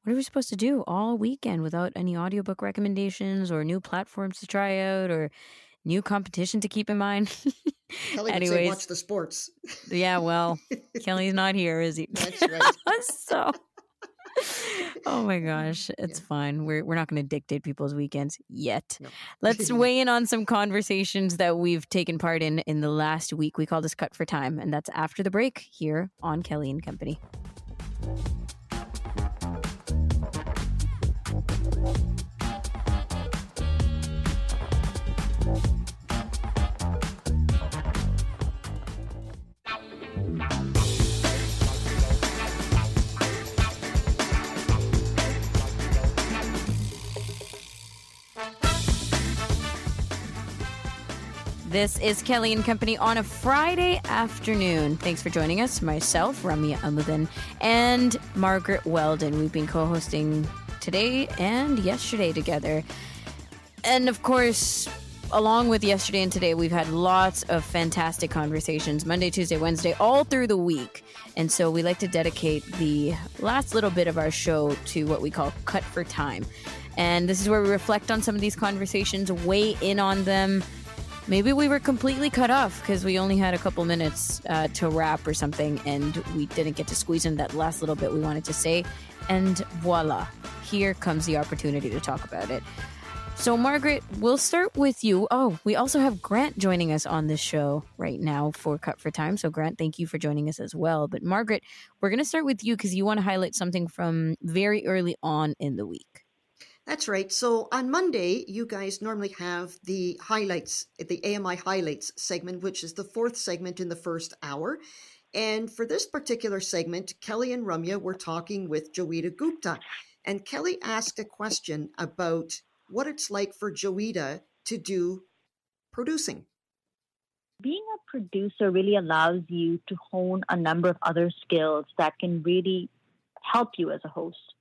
what are we supposed to do all weekend without any audiobook recommendations or new platforms to try out or new competition to keep in mind? Kelly Anyways, watch the sports. yeah, well, Kelly's not here, is he? That's right. so oh my gosh, it's yeah. fine. We're we're not going to dictate people's weekends yet. No. Let's weigh in on some conversations that we've taken part in in the last week. We call this cut for time, and that's after the break here on Kelly and Company. This is Kelly and Company on a Friday afternoon. Thanks for joining us. Myself, Ramya Amuthan, and Margaret Weldon. We've been co hosting today and yesterday together. And of course, along with yesterday and today, we've had lots of fantastic conversations Monday, Tuesday, Wednesday, all through the week. And so we like to dedicate the last little bit of our show to what we call Cut for Time. And this is where we reflect on some of these conversations, weigh in on them. Maybe we were completely cut off because we only had a couple minutes uh, to wrap or something, and we didn't get to squeeze in that last little bit we wanted to say. And voila, here comes the opportunity to talk about it. So, Margaret, we'll start with you. Oh, we also have Grant joining us on this show right now for Cut for Time. So, Grant, thank you for joining us as well. But, Margaret, we're going to start with you because you want to highlight something from very early on in the week. That's right. So on Monday, you guys normally have the highlights, the AMI highlights segment, which is the fourth segment in the first hour. And for this particular segment, Kelly and Ramya were talking with Joeita Gupta. And Kelly asked a question about what it's like for Joeita to do producing. Being a producer really allows you to hone a number of other skills that can really help you as a host.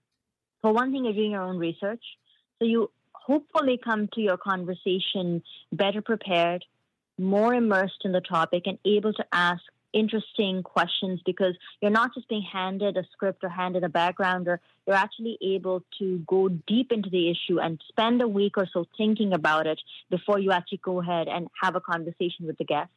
For one thing, you're doing your own research. So you hopefully come to your conversation better prepared, more immersed in the topic, and able to ask interesting questions because you're not just being handed a script or handed a background, or you're actually able to go deep into the issue and spend a week or so thinking about it before you actually go ahead and have a conversation with the guest.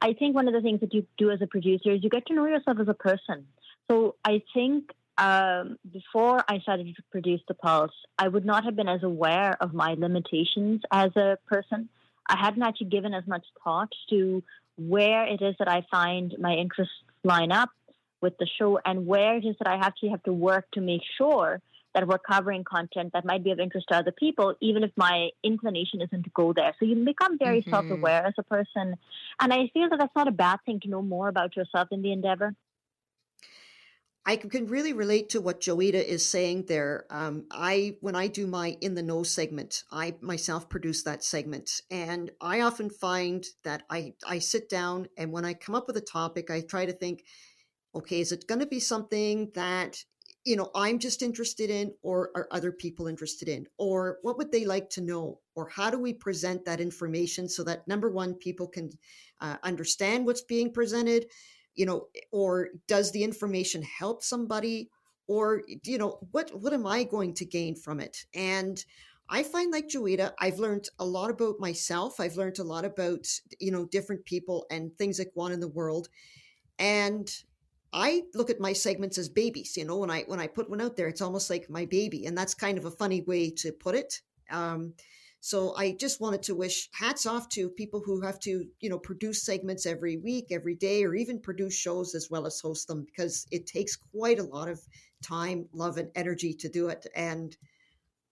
I think one of the things that you do as a producer is you get to know yourself as a person. So I think um, before I started to produce The Pulse, I would not have been as aware of my limitations as a person. I hadn't actually given as much thought to where it is that I find my interests line up with the show and where it is that I actually have to work to make sure that we're covering content that might be of interest to other people, even if my inclination isn't to go there. So you become very mm-hmm. self aware as a person. And I feel that that's not a bad thing to know more about yourself in the endeavor. I can really relate to what Joeita is saying there. Um, I when I do my in the know segment, I myself produce that segment, and I often find that I I sit down and when I come up with a topic, I try to think, okay, is it going to be something that you know I'm just interested in, or are other people interested in, or what would they like to know, or how do we present that information so that number one, people can uh, understand what's being presented you know or does the information help somebody? Or you know what what am i going to gain from it? And i find like joeita i've learned a lot about myself. I've learned a lot about you know different people and things that go on in the world. And i look at my segments as babies you know when i when i put one out there it's almost like my baby and that's kind of a funny way to put it. Um, so I just wanted to wish hats off to people who have to, you know, produce segments every week, every day, or even produce shows as well as host them because it takes quite a lot of time, love, and energy to do it. And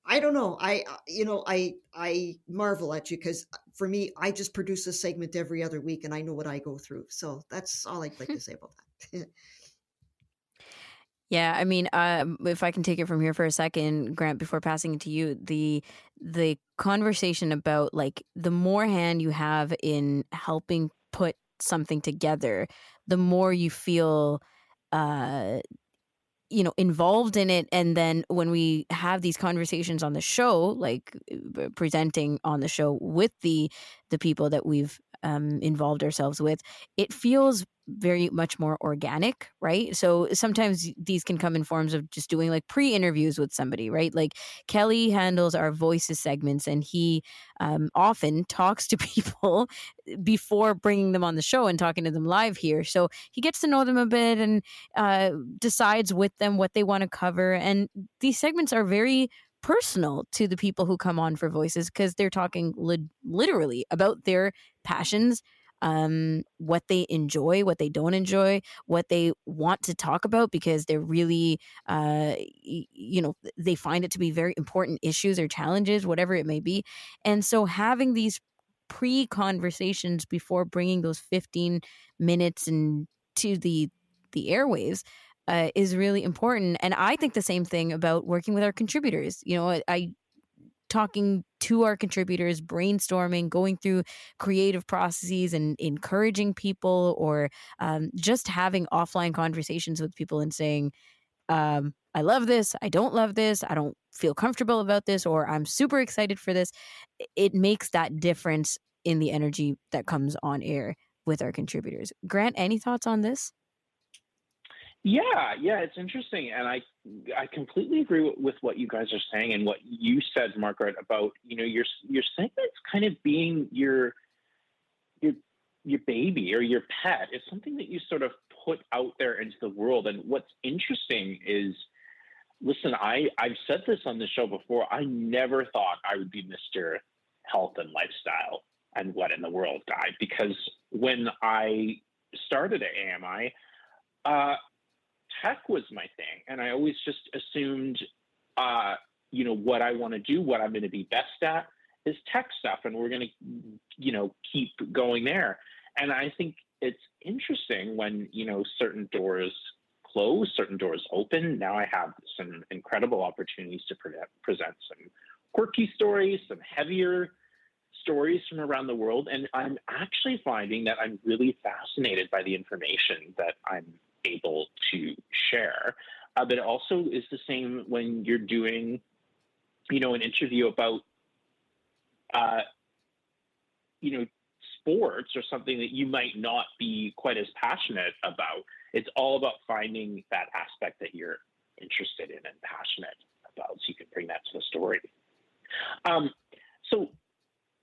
I don't know. I, uh, you know, I, I marvel at you because uh, for me, I just produce a segment every other week and I know what I go through. So that's all I'd like to say about that. Yeah, I mean, uh, if I can take it from here for a second, Grant, before passing it to you, the the conversation about like the more hand you have in helping put something together, the more you feel uh you know involved in it. And then when we have these conversations on the show like uh, presenting on the show with the the people that we've um, involved ourselves with it feels very much more organic, right? So sometimes these can come in forms of just doing like pre interviews with somebody, right? Like Kelly handles our voices segments and he um, often talks to people before bringing them on the show and talking to them live here. So he gets to know them a bit and uh, decides with them what they want to cover. And these segments are very personal to the people who come on for voices because they're talking li- literally about their passions um, what they enjoy, what they don't enjoy, what they want to talk about because they're really, uh, you know, they find it to be very important issues or challenges, whatever it may be. And so having these pre conversations before bringing those 15 minutes and to the the airwaves uh, is really important. And I think the same thing about working with our contributors. You know, I, talking to our contributors, brainstorming, going through creative processes and encouraging people or um, just having offline conversations with people and saying, um, I love this, I don't love this, I don't feel comfortable about this, or I'm super excited for this. It makes that difference in the energy that comes on air with our contributors. Grant, any thoughts on this? Yeah, yeah, it's interesting, and I I completely agree with what you guys are saying and what you said, Margaret, about you know your your segment's kind of being your your your baby or your pet. It's something that you sort of put out there into the world. And what's interesting is, listen, I I've said this on the show before. I never thought I would be Mister Health and Lifestyle and What in the World guy because when I started at AMI. Uh, tech was my thing, and I always just assumed, uh, you know, what I want to do, what I'm going to be best at is tech stuff, and we're going to, you know, keep going there. And I think it's interesting when you know certain doors close, certain doors open. Now I have some incredible opportunities to pre- present some quirky stories, some heavier stories from around the world. And I'm actually finding that I'm really fascinated by the information that I'm able to share. Uh, but it also is the same when you're doing, you know, an interview about, uh, you know, sports or something that you might not be quite as passionate about. It's all about finding that aspect that you're interested in and passionate about, so you can bring that to the story. Um, so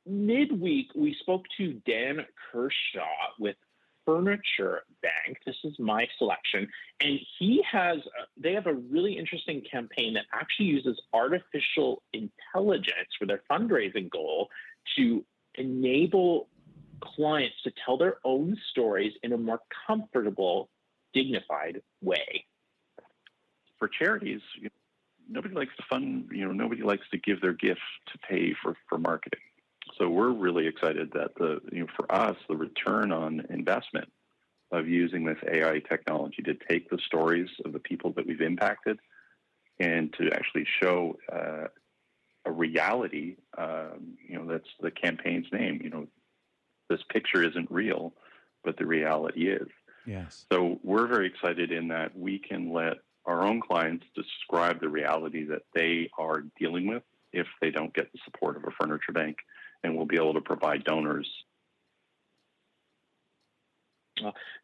midweek, we spoke to Dan Kershaw with Furniture Bank. This is my selection. And he has, a, they have a really interesting campaign that actually uses artificial intelligence for their fundraising goal to enable clients to tell their own stories in a more comfortable, dignified way. For charities, nobody likes to fund, you know, nobody likes to give their gift to pay for, for marketing. So we're really excited that the you know for us the return on investment of using this AI technology to take the stories of the people that we've impacted and to actually show uh, a reality. Um, you know that's the campaign's name. You know this picture isn't real, but the reality is. Yes. So we're very excited in that we can let our own clients describe the reality that they are dealing with if they don't get the support of a furniture bank and we'll be able to provide donors.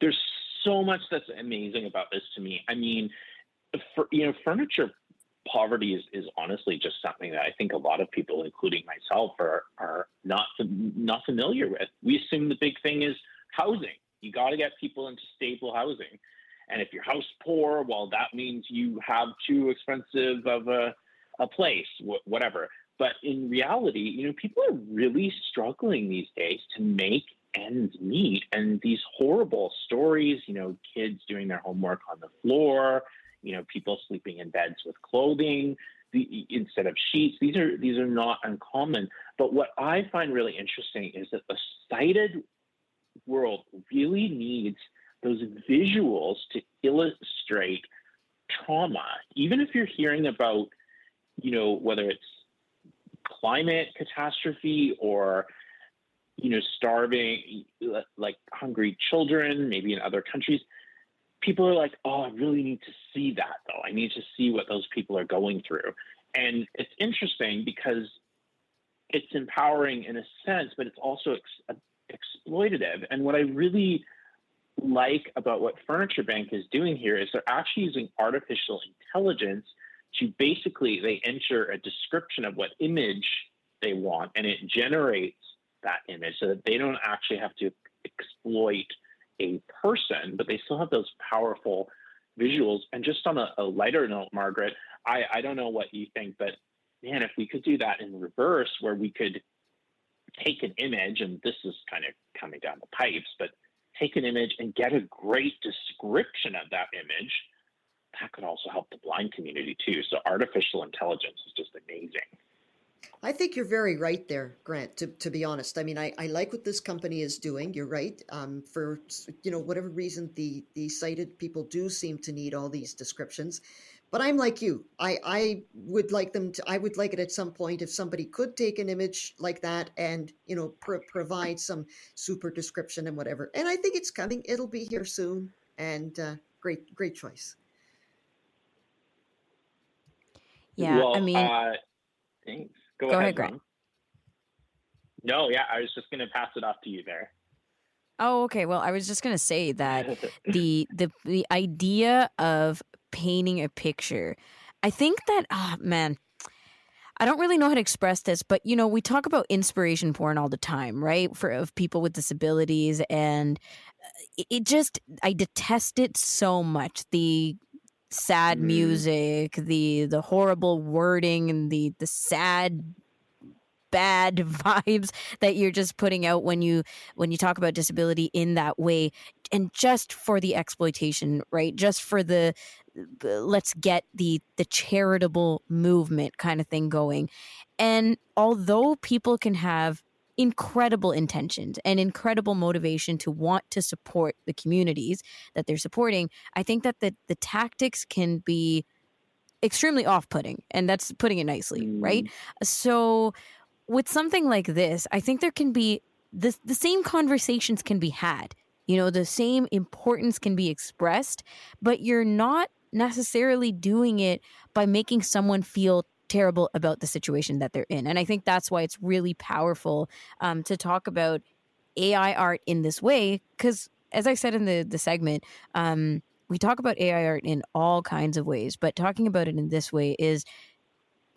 there's so much that's amazing about this to me. I mean, for, you know, furniture poverty is, is honestly just something that I think a lot of people, including myself, are are not not familiar with. We assume the big thing is housing. You got to get people into stable housing, and if you're house poor, well, that means you have too expensive of a a place, wh- whatever. But in reality, you know, people are really struggling these days to make ends meet. And these horrible stories, you know, kids doing their homework on the floor, you know, people sleeping in beds with clothing the, instead of sheets. These are these are not uncommon. But what I find really interesting is that the sighted world really needs those visuals to illustrate trauma. Even if you're hearing about, you know, whether it's climate catastrophe or you know starving like hungry children maybe in other countries people are like oh i really need to see that though. I need to see what those people are going through. And it's interesting because it's empowering in a sense but it's also ex- uh, exploitative. And what i really like about what furniture bank is doing here is they're actually using artificial intelligence to basically they enter a description of what image they want and it generates that image so that they don't actually have to exploit a person but they still have those powerful visuals. And just on a, a lighter note margaret I, I don't know what you think but man if we could do that in reverse where we could take an image and this is kind of coming down the pipes but take an image and get a great description of that image that could also help the blind community too. So artificial intelligence is just amazing. I think you're very right there, Grant. To, to be honest, I mean, I, I like what this company is doing. You're right. Um, for you know whatever reason, the the sighted people do seem to need all these descriptions, but I'm like you. I I would like them to. I would like it at some point if somebody could take an image like that and you know pr- provide some super description and whatever. And I think it's coming. It'll be here soon. And uh, great great choice. Yeah, well, I mean, uh, thanks. Go, Go ahead, Grant. No, yeah, I was just going to pass it off to you there. Oh, okay. Well, I was just gonna say that the the the idea of painting a picture, I think that oh man, I don't really know how to express this, but you know, we talk about inspiration porn all the time, right? For of people with disabilities, and it, it just I detest it so much. The sad mm. music, the the horrible wording, and the the sad bad vibes that you're just putting out when you when you talk about disability in that way. And just for the exploitation right? Just for the let's get the the charitable movement kind of thing going. And although people can have incredible intentions and incredible motivation to want to support the communities that they're supporting. I think that the the tactics can be extremely off-putting and that's putting it nicely right? Mm. So with something like this, I think there can be the the same conversations can be had. You know, the same importance can be expressed, but you're not necessarily doing it by making someone feel terrible about the situation that they're in. And I think that's why it's really powerful um, to talk about AI art in this way, because as I said in the the segment, um, we talk about AI art in all kinds of ways, but talking about it in this way is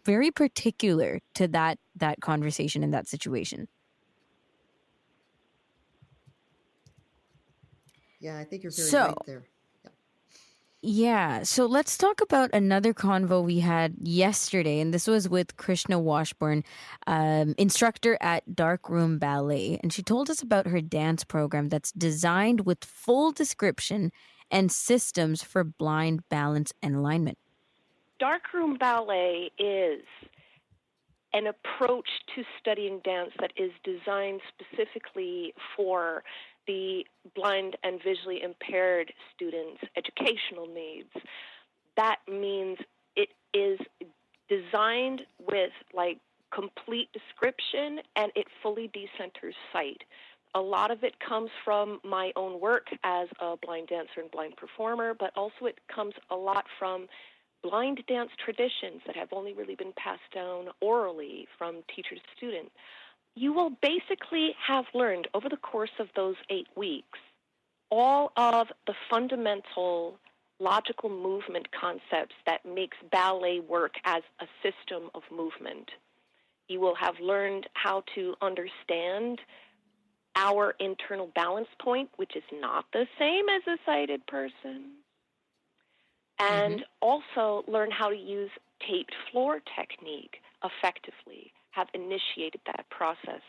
very particular to that that conversation and that situation. Yeah, I think you're very So- right there. Yeah, so let's talk about another convo we had yesterday, and this was with Krishna Washburn, um, instructor at Darkroom Ballet, and she told us about her dance program that's designed with full description and systems for blind balance and alignment. Darkroom ballet is an approach to studying dance that is designed specifically for the blind and visually impaired students' educational needs. That means it is designed with like complete description and it fully decenters sight. A lot of it comes from my own work as a blind dancer and blind performer, but also it comes a lot from blind dance traditions that have only really been passed down orally from teacher to student. You will basically have learned over the course of those eight weeks all of the fundamental logical movement concepts that makes ballet work as a system of movement. You will have learned how to understand our internal balance point, which is not the same as a sighted person and mm-hmm. also learn how to use taped floor technique effectively, have initiated that process.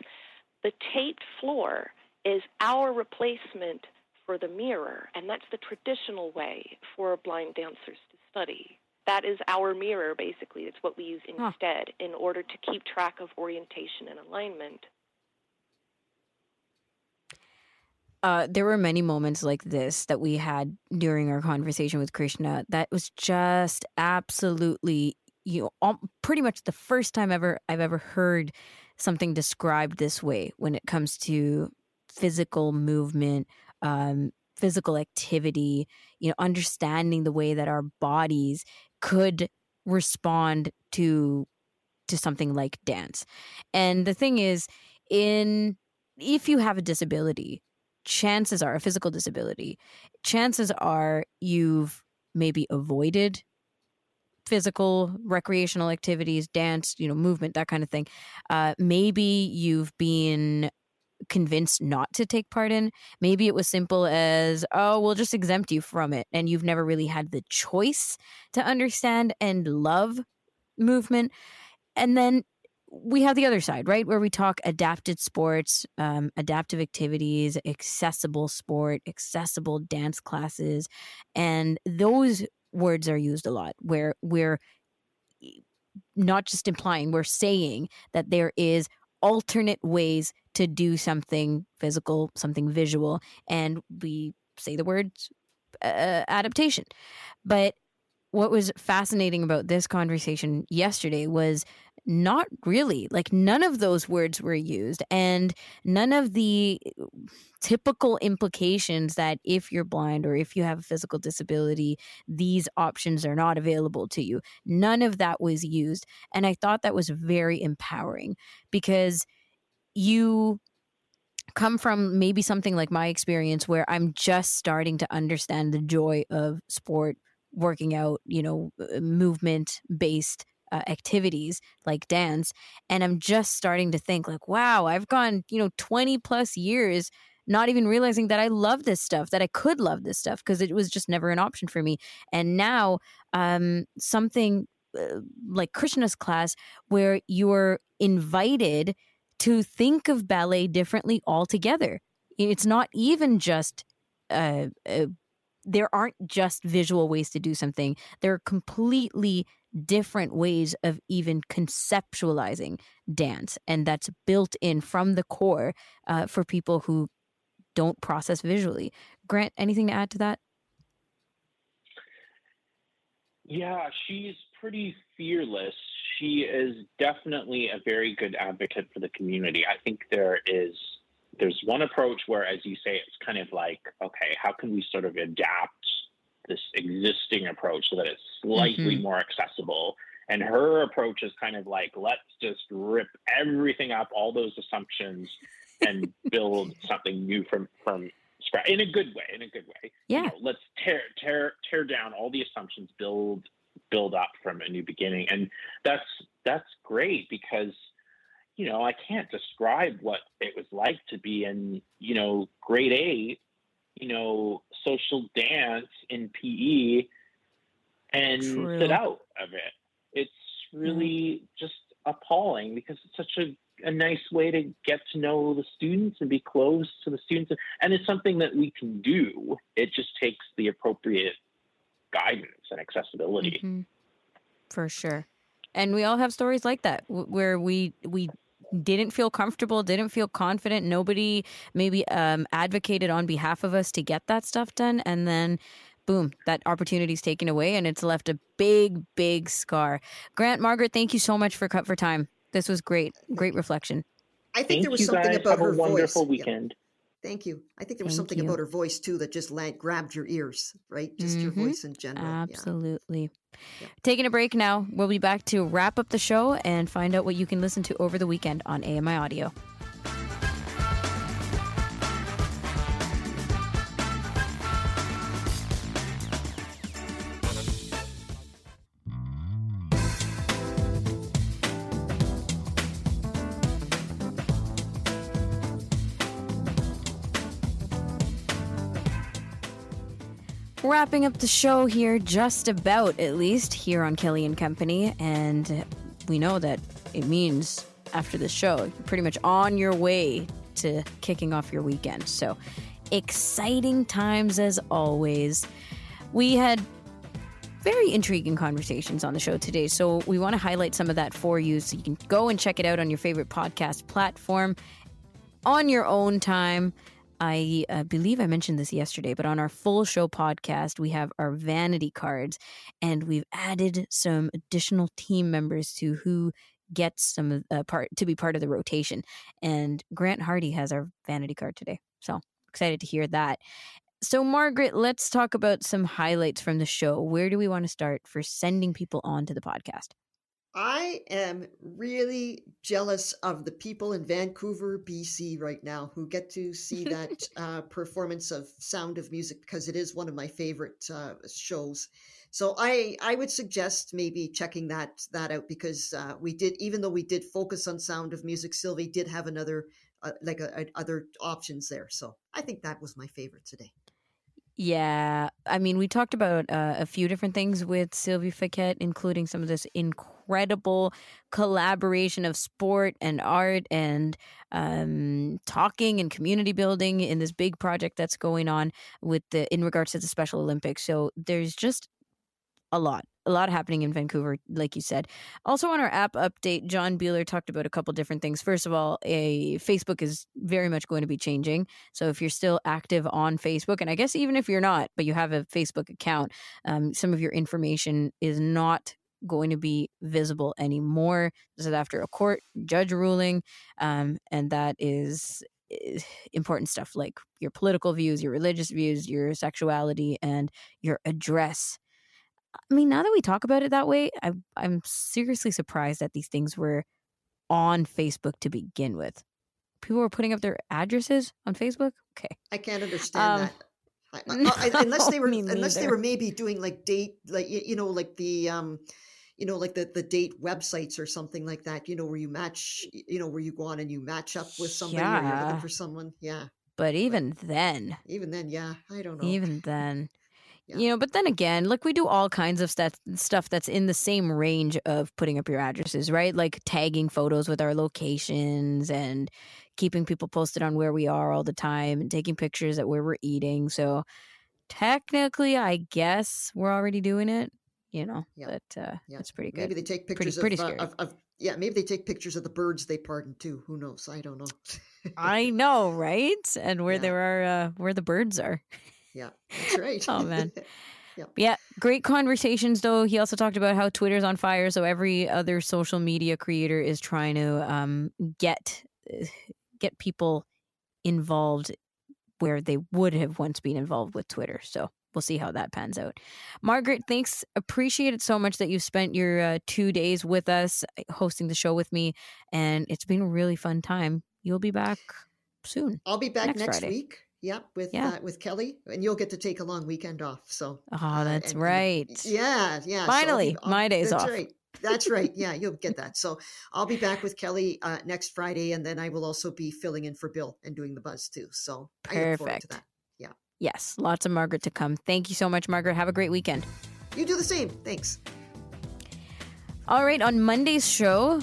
The taped floor is our replacement for the mirror, and that's the traditional way for blind dancers to study. That is our mirror, basically. It's what we use instead in order to keep track of orientation and alignment. uh, there were many moments like this that we had during our conversation with Krishna that was just absolutely, you know, pretty much the first time ever I've ever heard something described this way when it comes to physical movement, um, physical activity, you know, understanding the way that our bodies could respond to to something like dance. And the thing is, in if you have a disability, chances are a physical disability, chances are you've maybe avoided physical recreational activities, dance, you know, movement, that kind of thing. Uh, maybe you've been convinced not to take part in. Maybe it was simple as, oh, we'll just exempt you from it. And you've never really had the choice to understand and love movement. And then we have the other side, right? Where we talk adapted sports, um, adaptive activities, accessible sport, accessible dance classes. And those words are used a lot where we're not just implying, we're saying that there is alternate ways to do something physical, something visual. And we say the words uh, adaptation. But what was fascinating about this conversation yesterday was not really like none of those words were used and none of the typical implications that if you're blind or if you have a physical disability these options are not available to you. None of that was used and i thought that was very empowering because you come from maybe something like my experience where i'm just starting to understand the joy of sport working out you know uh, movement based uh, activities like dance and i'm just starting to think like wow i've gone you know 20 plus years not even realizing that i love this stuff that i could love this stuff because it was just never an option for me. And now um something uh, like krishna's class where you're invited to think of ballet differently altogether. It's not even just uh, uh, there aren't just visual ways to do something there are completely different ways of even conceptualizing dance and that's built in from the core uh, for people who don't process visually. Grant anything to add to that? Yeah she's pretty fearless. She is definitely a very good advocate for the community. I think there is there's one approach where as you say it's kind of like okay how can we sort of adapt this existing approach so that it's slightly mm-hmm. more accessible. And her approach is kind of like, let's just rip everything up, all those assumptions, and build something new from from scratch in a good way. In a good way. Yeah. You know, let's tear tear tear down all the assumptions, build build up from a new beginning, and that's that's great because you know I can't describe what it was like to be in you know grade eight, you know, social dance in PE and True. sit out of it. It's really just appalling because it's such a, a nice way to get to know the students and be close to the students. And it's something that we can do. It just takes the appropriate guidance and accessibility. Mm-hmm. For sure. And we all have stories like that where we we didn't feel comfortable, didn't feel confident. Nobody maybe um, advocated on behalf of us to get that stuff done. And then boom, that opportunity is taken away and it's left a big, big scar. Grant, Margaret, thank you so much for Cut for Time. This was great. Great reflection. I think Thank there was something guys. about Have her a wonderful voice. weekend. Yeah. Thank you. I think there was Thank something you. about her voice too that just land, grabbed your ears, right? Just your Mhm. voice in general. Yeah. Absolutely. Taking a break now. We'll be back to wrap up the show and find out what you can listen to over the weekend on AMI Audio. Wrapping up the show here, just about at least, here on Kelly and Company. And we know that it means after the show, you're pretty much on your way to kicking off your weekend. So exciting times as always. We had very intriguing conversations on the show today. So we want to highlight some of that for you so you can go and check it out on your favorite podcast platform on your own time. I uh, believe I mentioned this yesterday, but on our full show podcast, we have our vanity cards and we've added some additional team members to who gets some uh, part to be part of the rotation. And Grant Hardy has our vanity card today. So excited to hear that. So, Margaret, let's talk about some highlights from the show. Where do we want to start for sending people on to the podcast? I am really jealous of the people in Vancouver, BC, right now who get to see that uh, performance of Sound of Music because it is one of my favorite uh, shows. So I I would suggest maybe checking that that out because uh, we did even though we did focus on Sound of Music, Sylvie did have another uh, like a, a, other options there. So I think that was my favorite today. Yeah, I mean, we talked about uh, a few different things with Sylvie Fiquet, including some of this incredible collaboration of sport and art and um, talking and community building in this big project that's going on with the in regards to the Special Olympics. So there's just a lot, a lot happening in Vancouver, like you said. Also, on our app update, John Biehler talked about a couple different things. First of all, a Facebook is very much going to be changing. So if you're still active on Facebook, and I guess even if you're not, but you have a Facebook account, um, some of your information is not going to be visible anymore. This is after a court judge ruling, um, and that is eh, important stuff like your political views, your religious views, your sexuality, and your address I mean, now that we talk about it that way, I, I'm seriously surprised that these things were on Facebook to begin with. People were putting up their addresses on Facebook. Okay, I can't understand um, that. I, no, unless they were unless they were maybe doing like date like you know like the um you know like the the date websites or something like that you know where you match you know where you go on and you match up with somebody yeah. or you're looking for someone yeah but even but then even then yeah i don't know even then yeah. You know, but then again, like we do all kinds of stuff stuff that's in the same range of putting up your addresses, right? Like tagging photos with our locations and keeping people posted on where we are all the time and taking pictures at where we're eating. So technically, I guess we're already doing it, you know. Yeah. But uh yeah. it's pretty good. Maybe they take pictures pretty, pretty of, uh, of, of yeah, maybe they take pictures of the birds they pardon too. Who knows? I don't know. I know, right? And where yeah. there are uh, where the birds are. Yeah, that's right. oh man. Yeah. yeah, great conversations though. He also talked about how Twitter's on fire, so every other social media creator is trying to um, get get people involved where they would have once been involved with Twitter. So we'll see how that pans out. Margaret, thanks. Appreciate it so much that you spent your uh, two days with us hosting the show with me, and it's been a really fun time. You'll be back soon. I'll be back next, next week. Yep, with yeah. uh, with Kelly, and you'll get to take a long weekend off. So, oh, that's uh, and, right. And, yeah, yeah. Finally, so I'll I'll, my days that's off. Right. That's right. Yeah, you'll get that. So I'll be back with Kelly uh, next Friday, and then I will also be filling in for Bill and doing the buzz too. So perfect. I look forward to that. Yeah. Yes, lots of Margaret to come. Thank you so much, Margaret. Have a great weekend. You do the same. Thanks. All right, on Monday's show,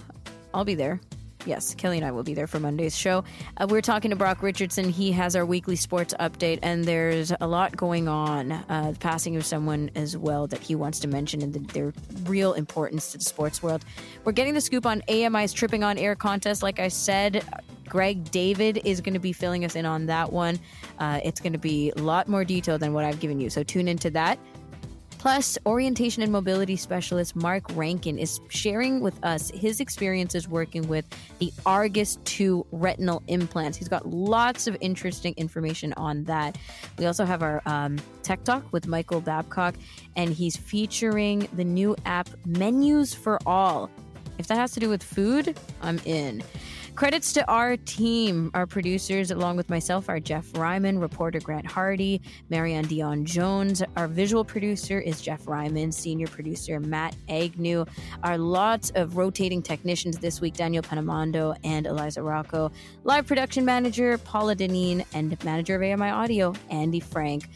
I'll be there yes, Kelly and I will be there for Monday's show. Uh, we're talking to Brock Richardson. He has our weekly sports update, and there's a lot going on. Uh, the passing of someone as well that he wants to mention and the, their real importance to the sports world. We're getting the scoop on AMI's Tripping on Air contest. Like I said, Greg David is going to be filling us in on that one. Uh, it's going to be a lot more detail than what I've given you. So tune into that. Plus, orientation and mobility specialist Mark Rankin is sharing with us his experiences working with the Argus 2 retinal implants. He's got lots of interesting information on that. We also have our um, Tech Talk with Michael Babcock, and he's featuring the new app Menus for All. If that has to do with food, I'm in. Credits to our team. Our producers, along with myself, are Jeff Ryman, reporter Grant Hardy, Marianne Dion Jones. Our visual producer is Jeff Ryman, senior producer Matt Agnew. Our lots of rotating technicians this week Daniel Panamondo and Eliza Rocco. Live production manager Paula Deneen and manager of AMI Audio, Andy Frank.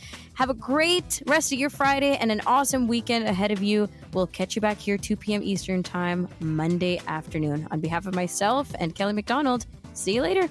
Have a great rest of your Friday and an awesome weekend ahead of you. We'll catch you back here 2 p.m. Eastern Time Monday afternoon. On behalf of myself and Kelly McDonald, see you later.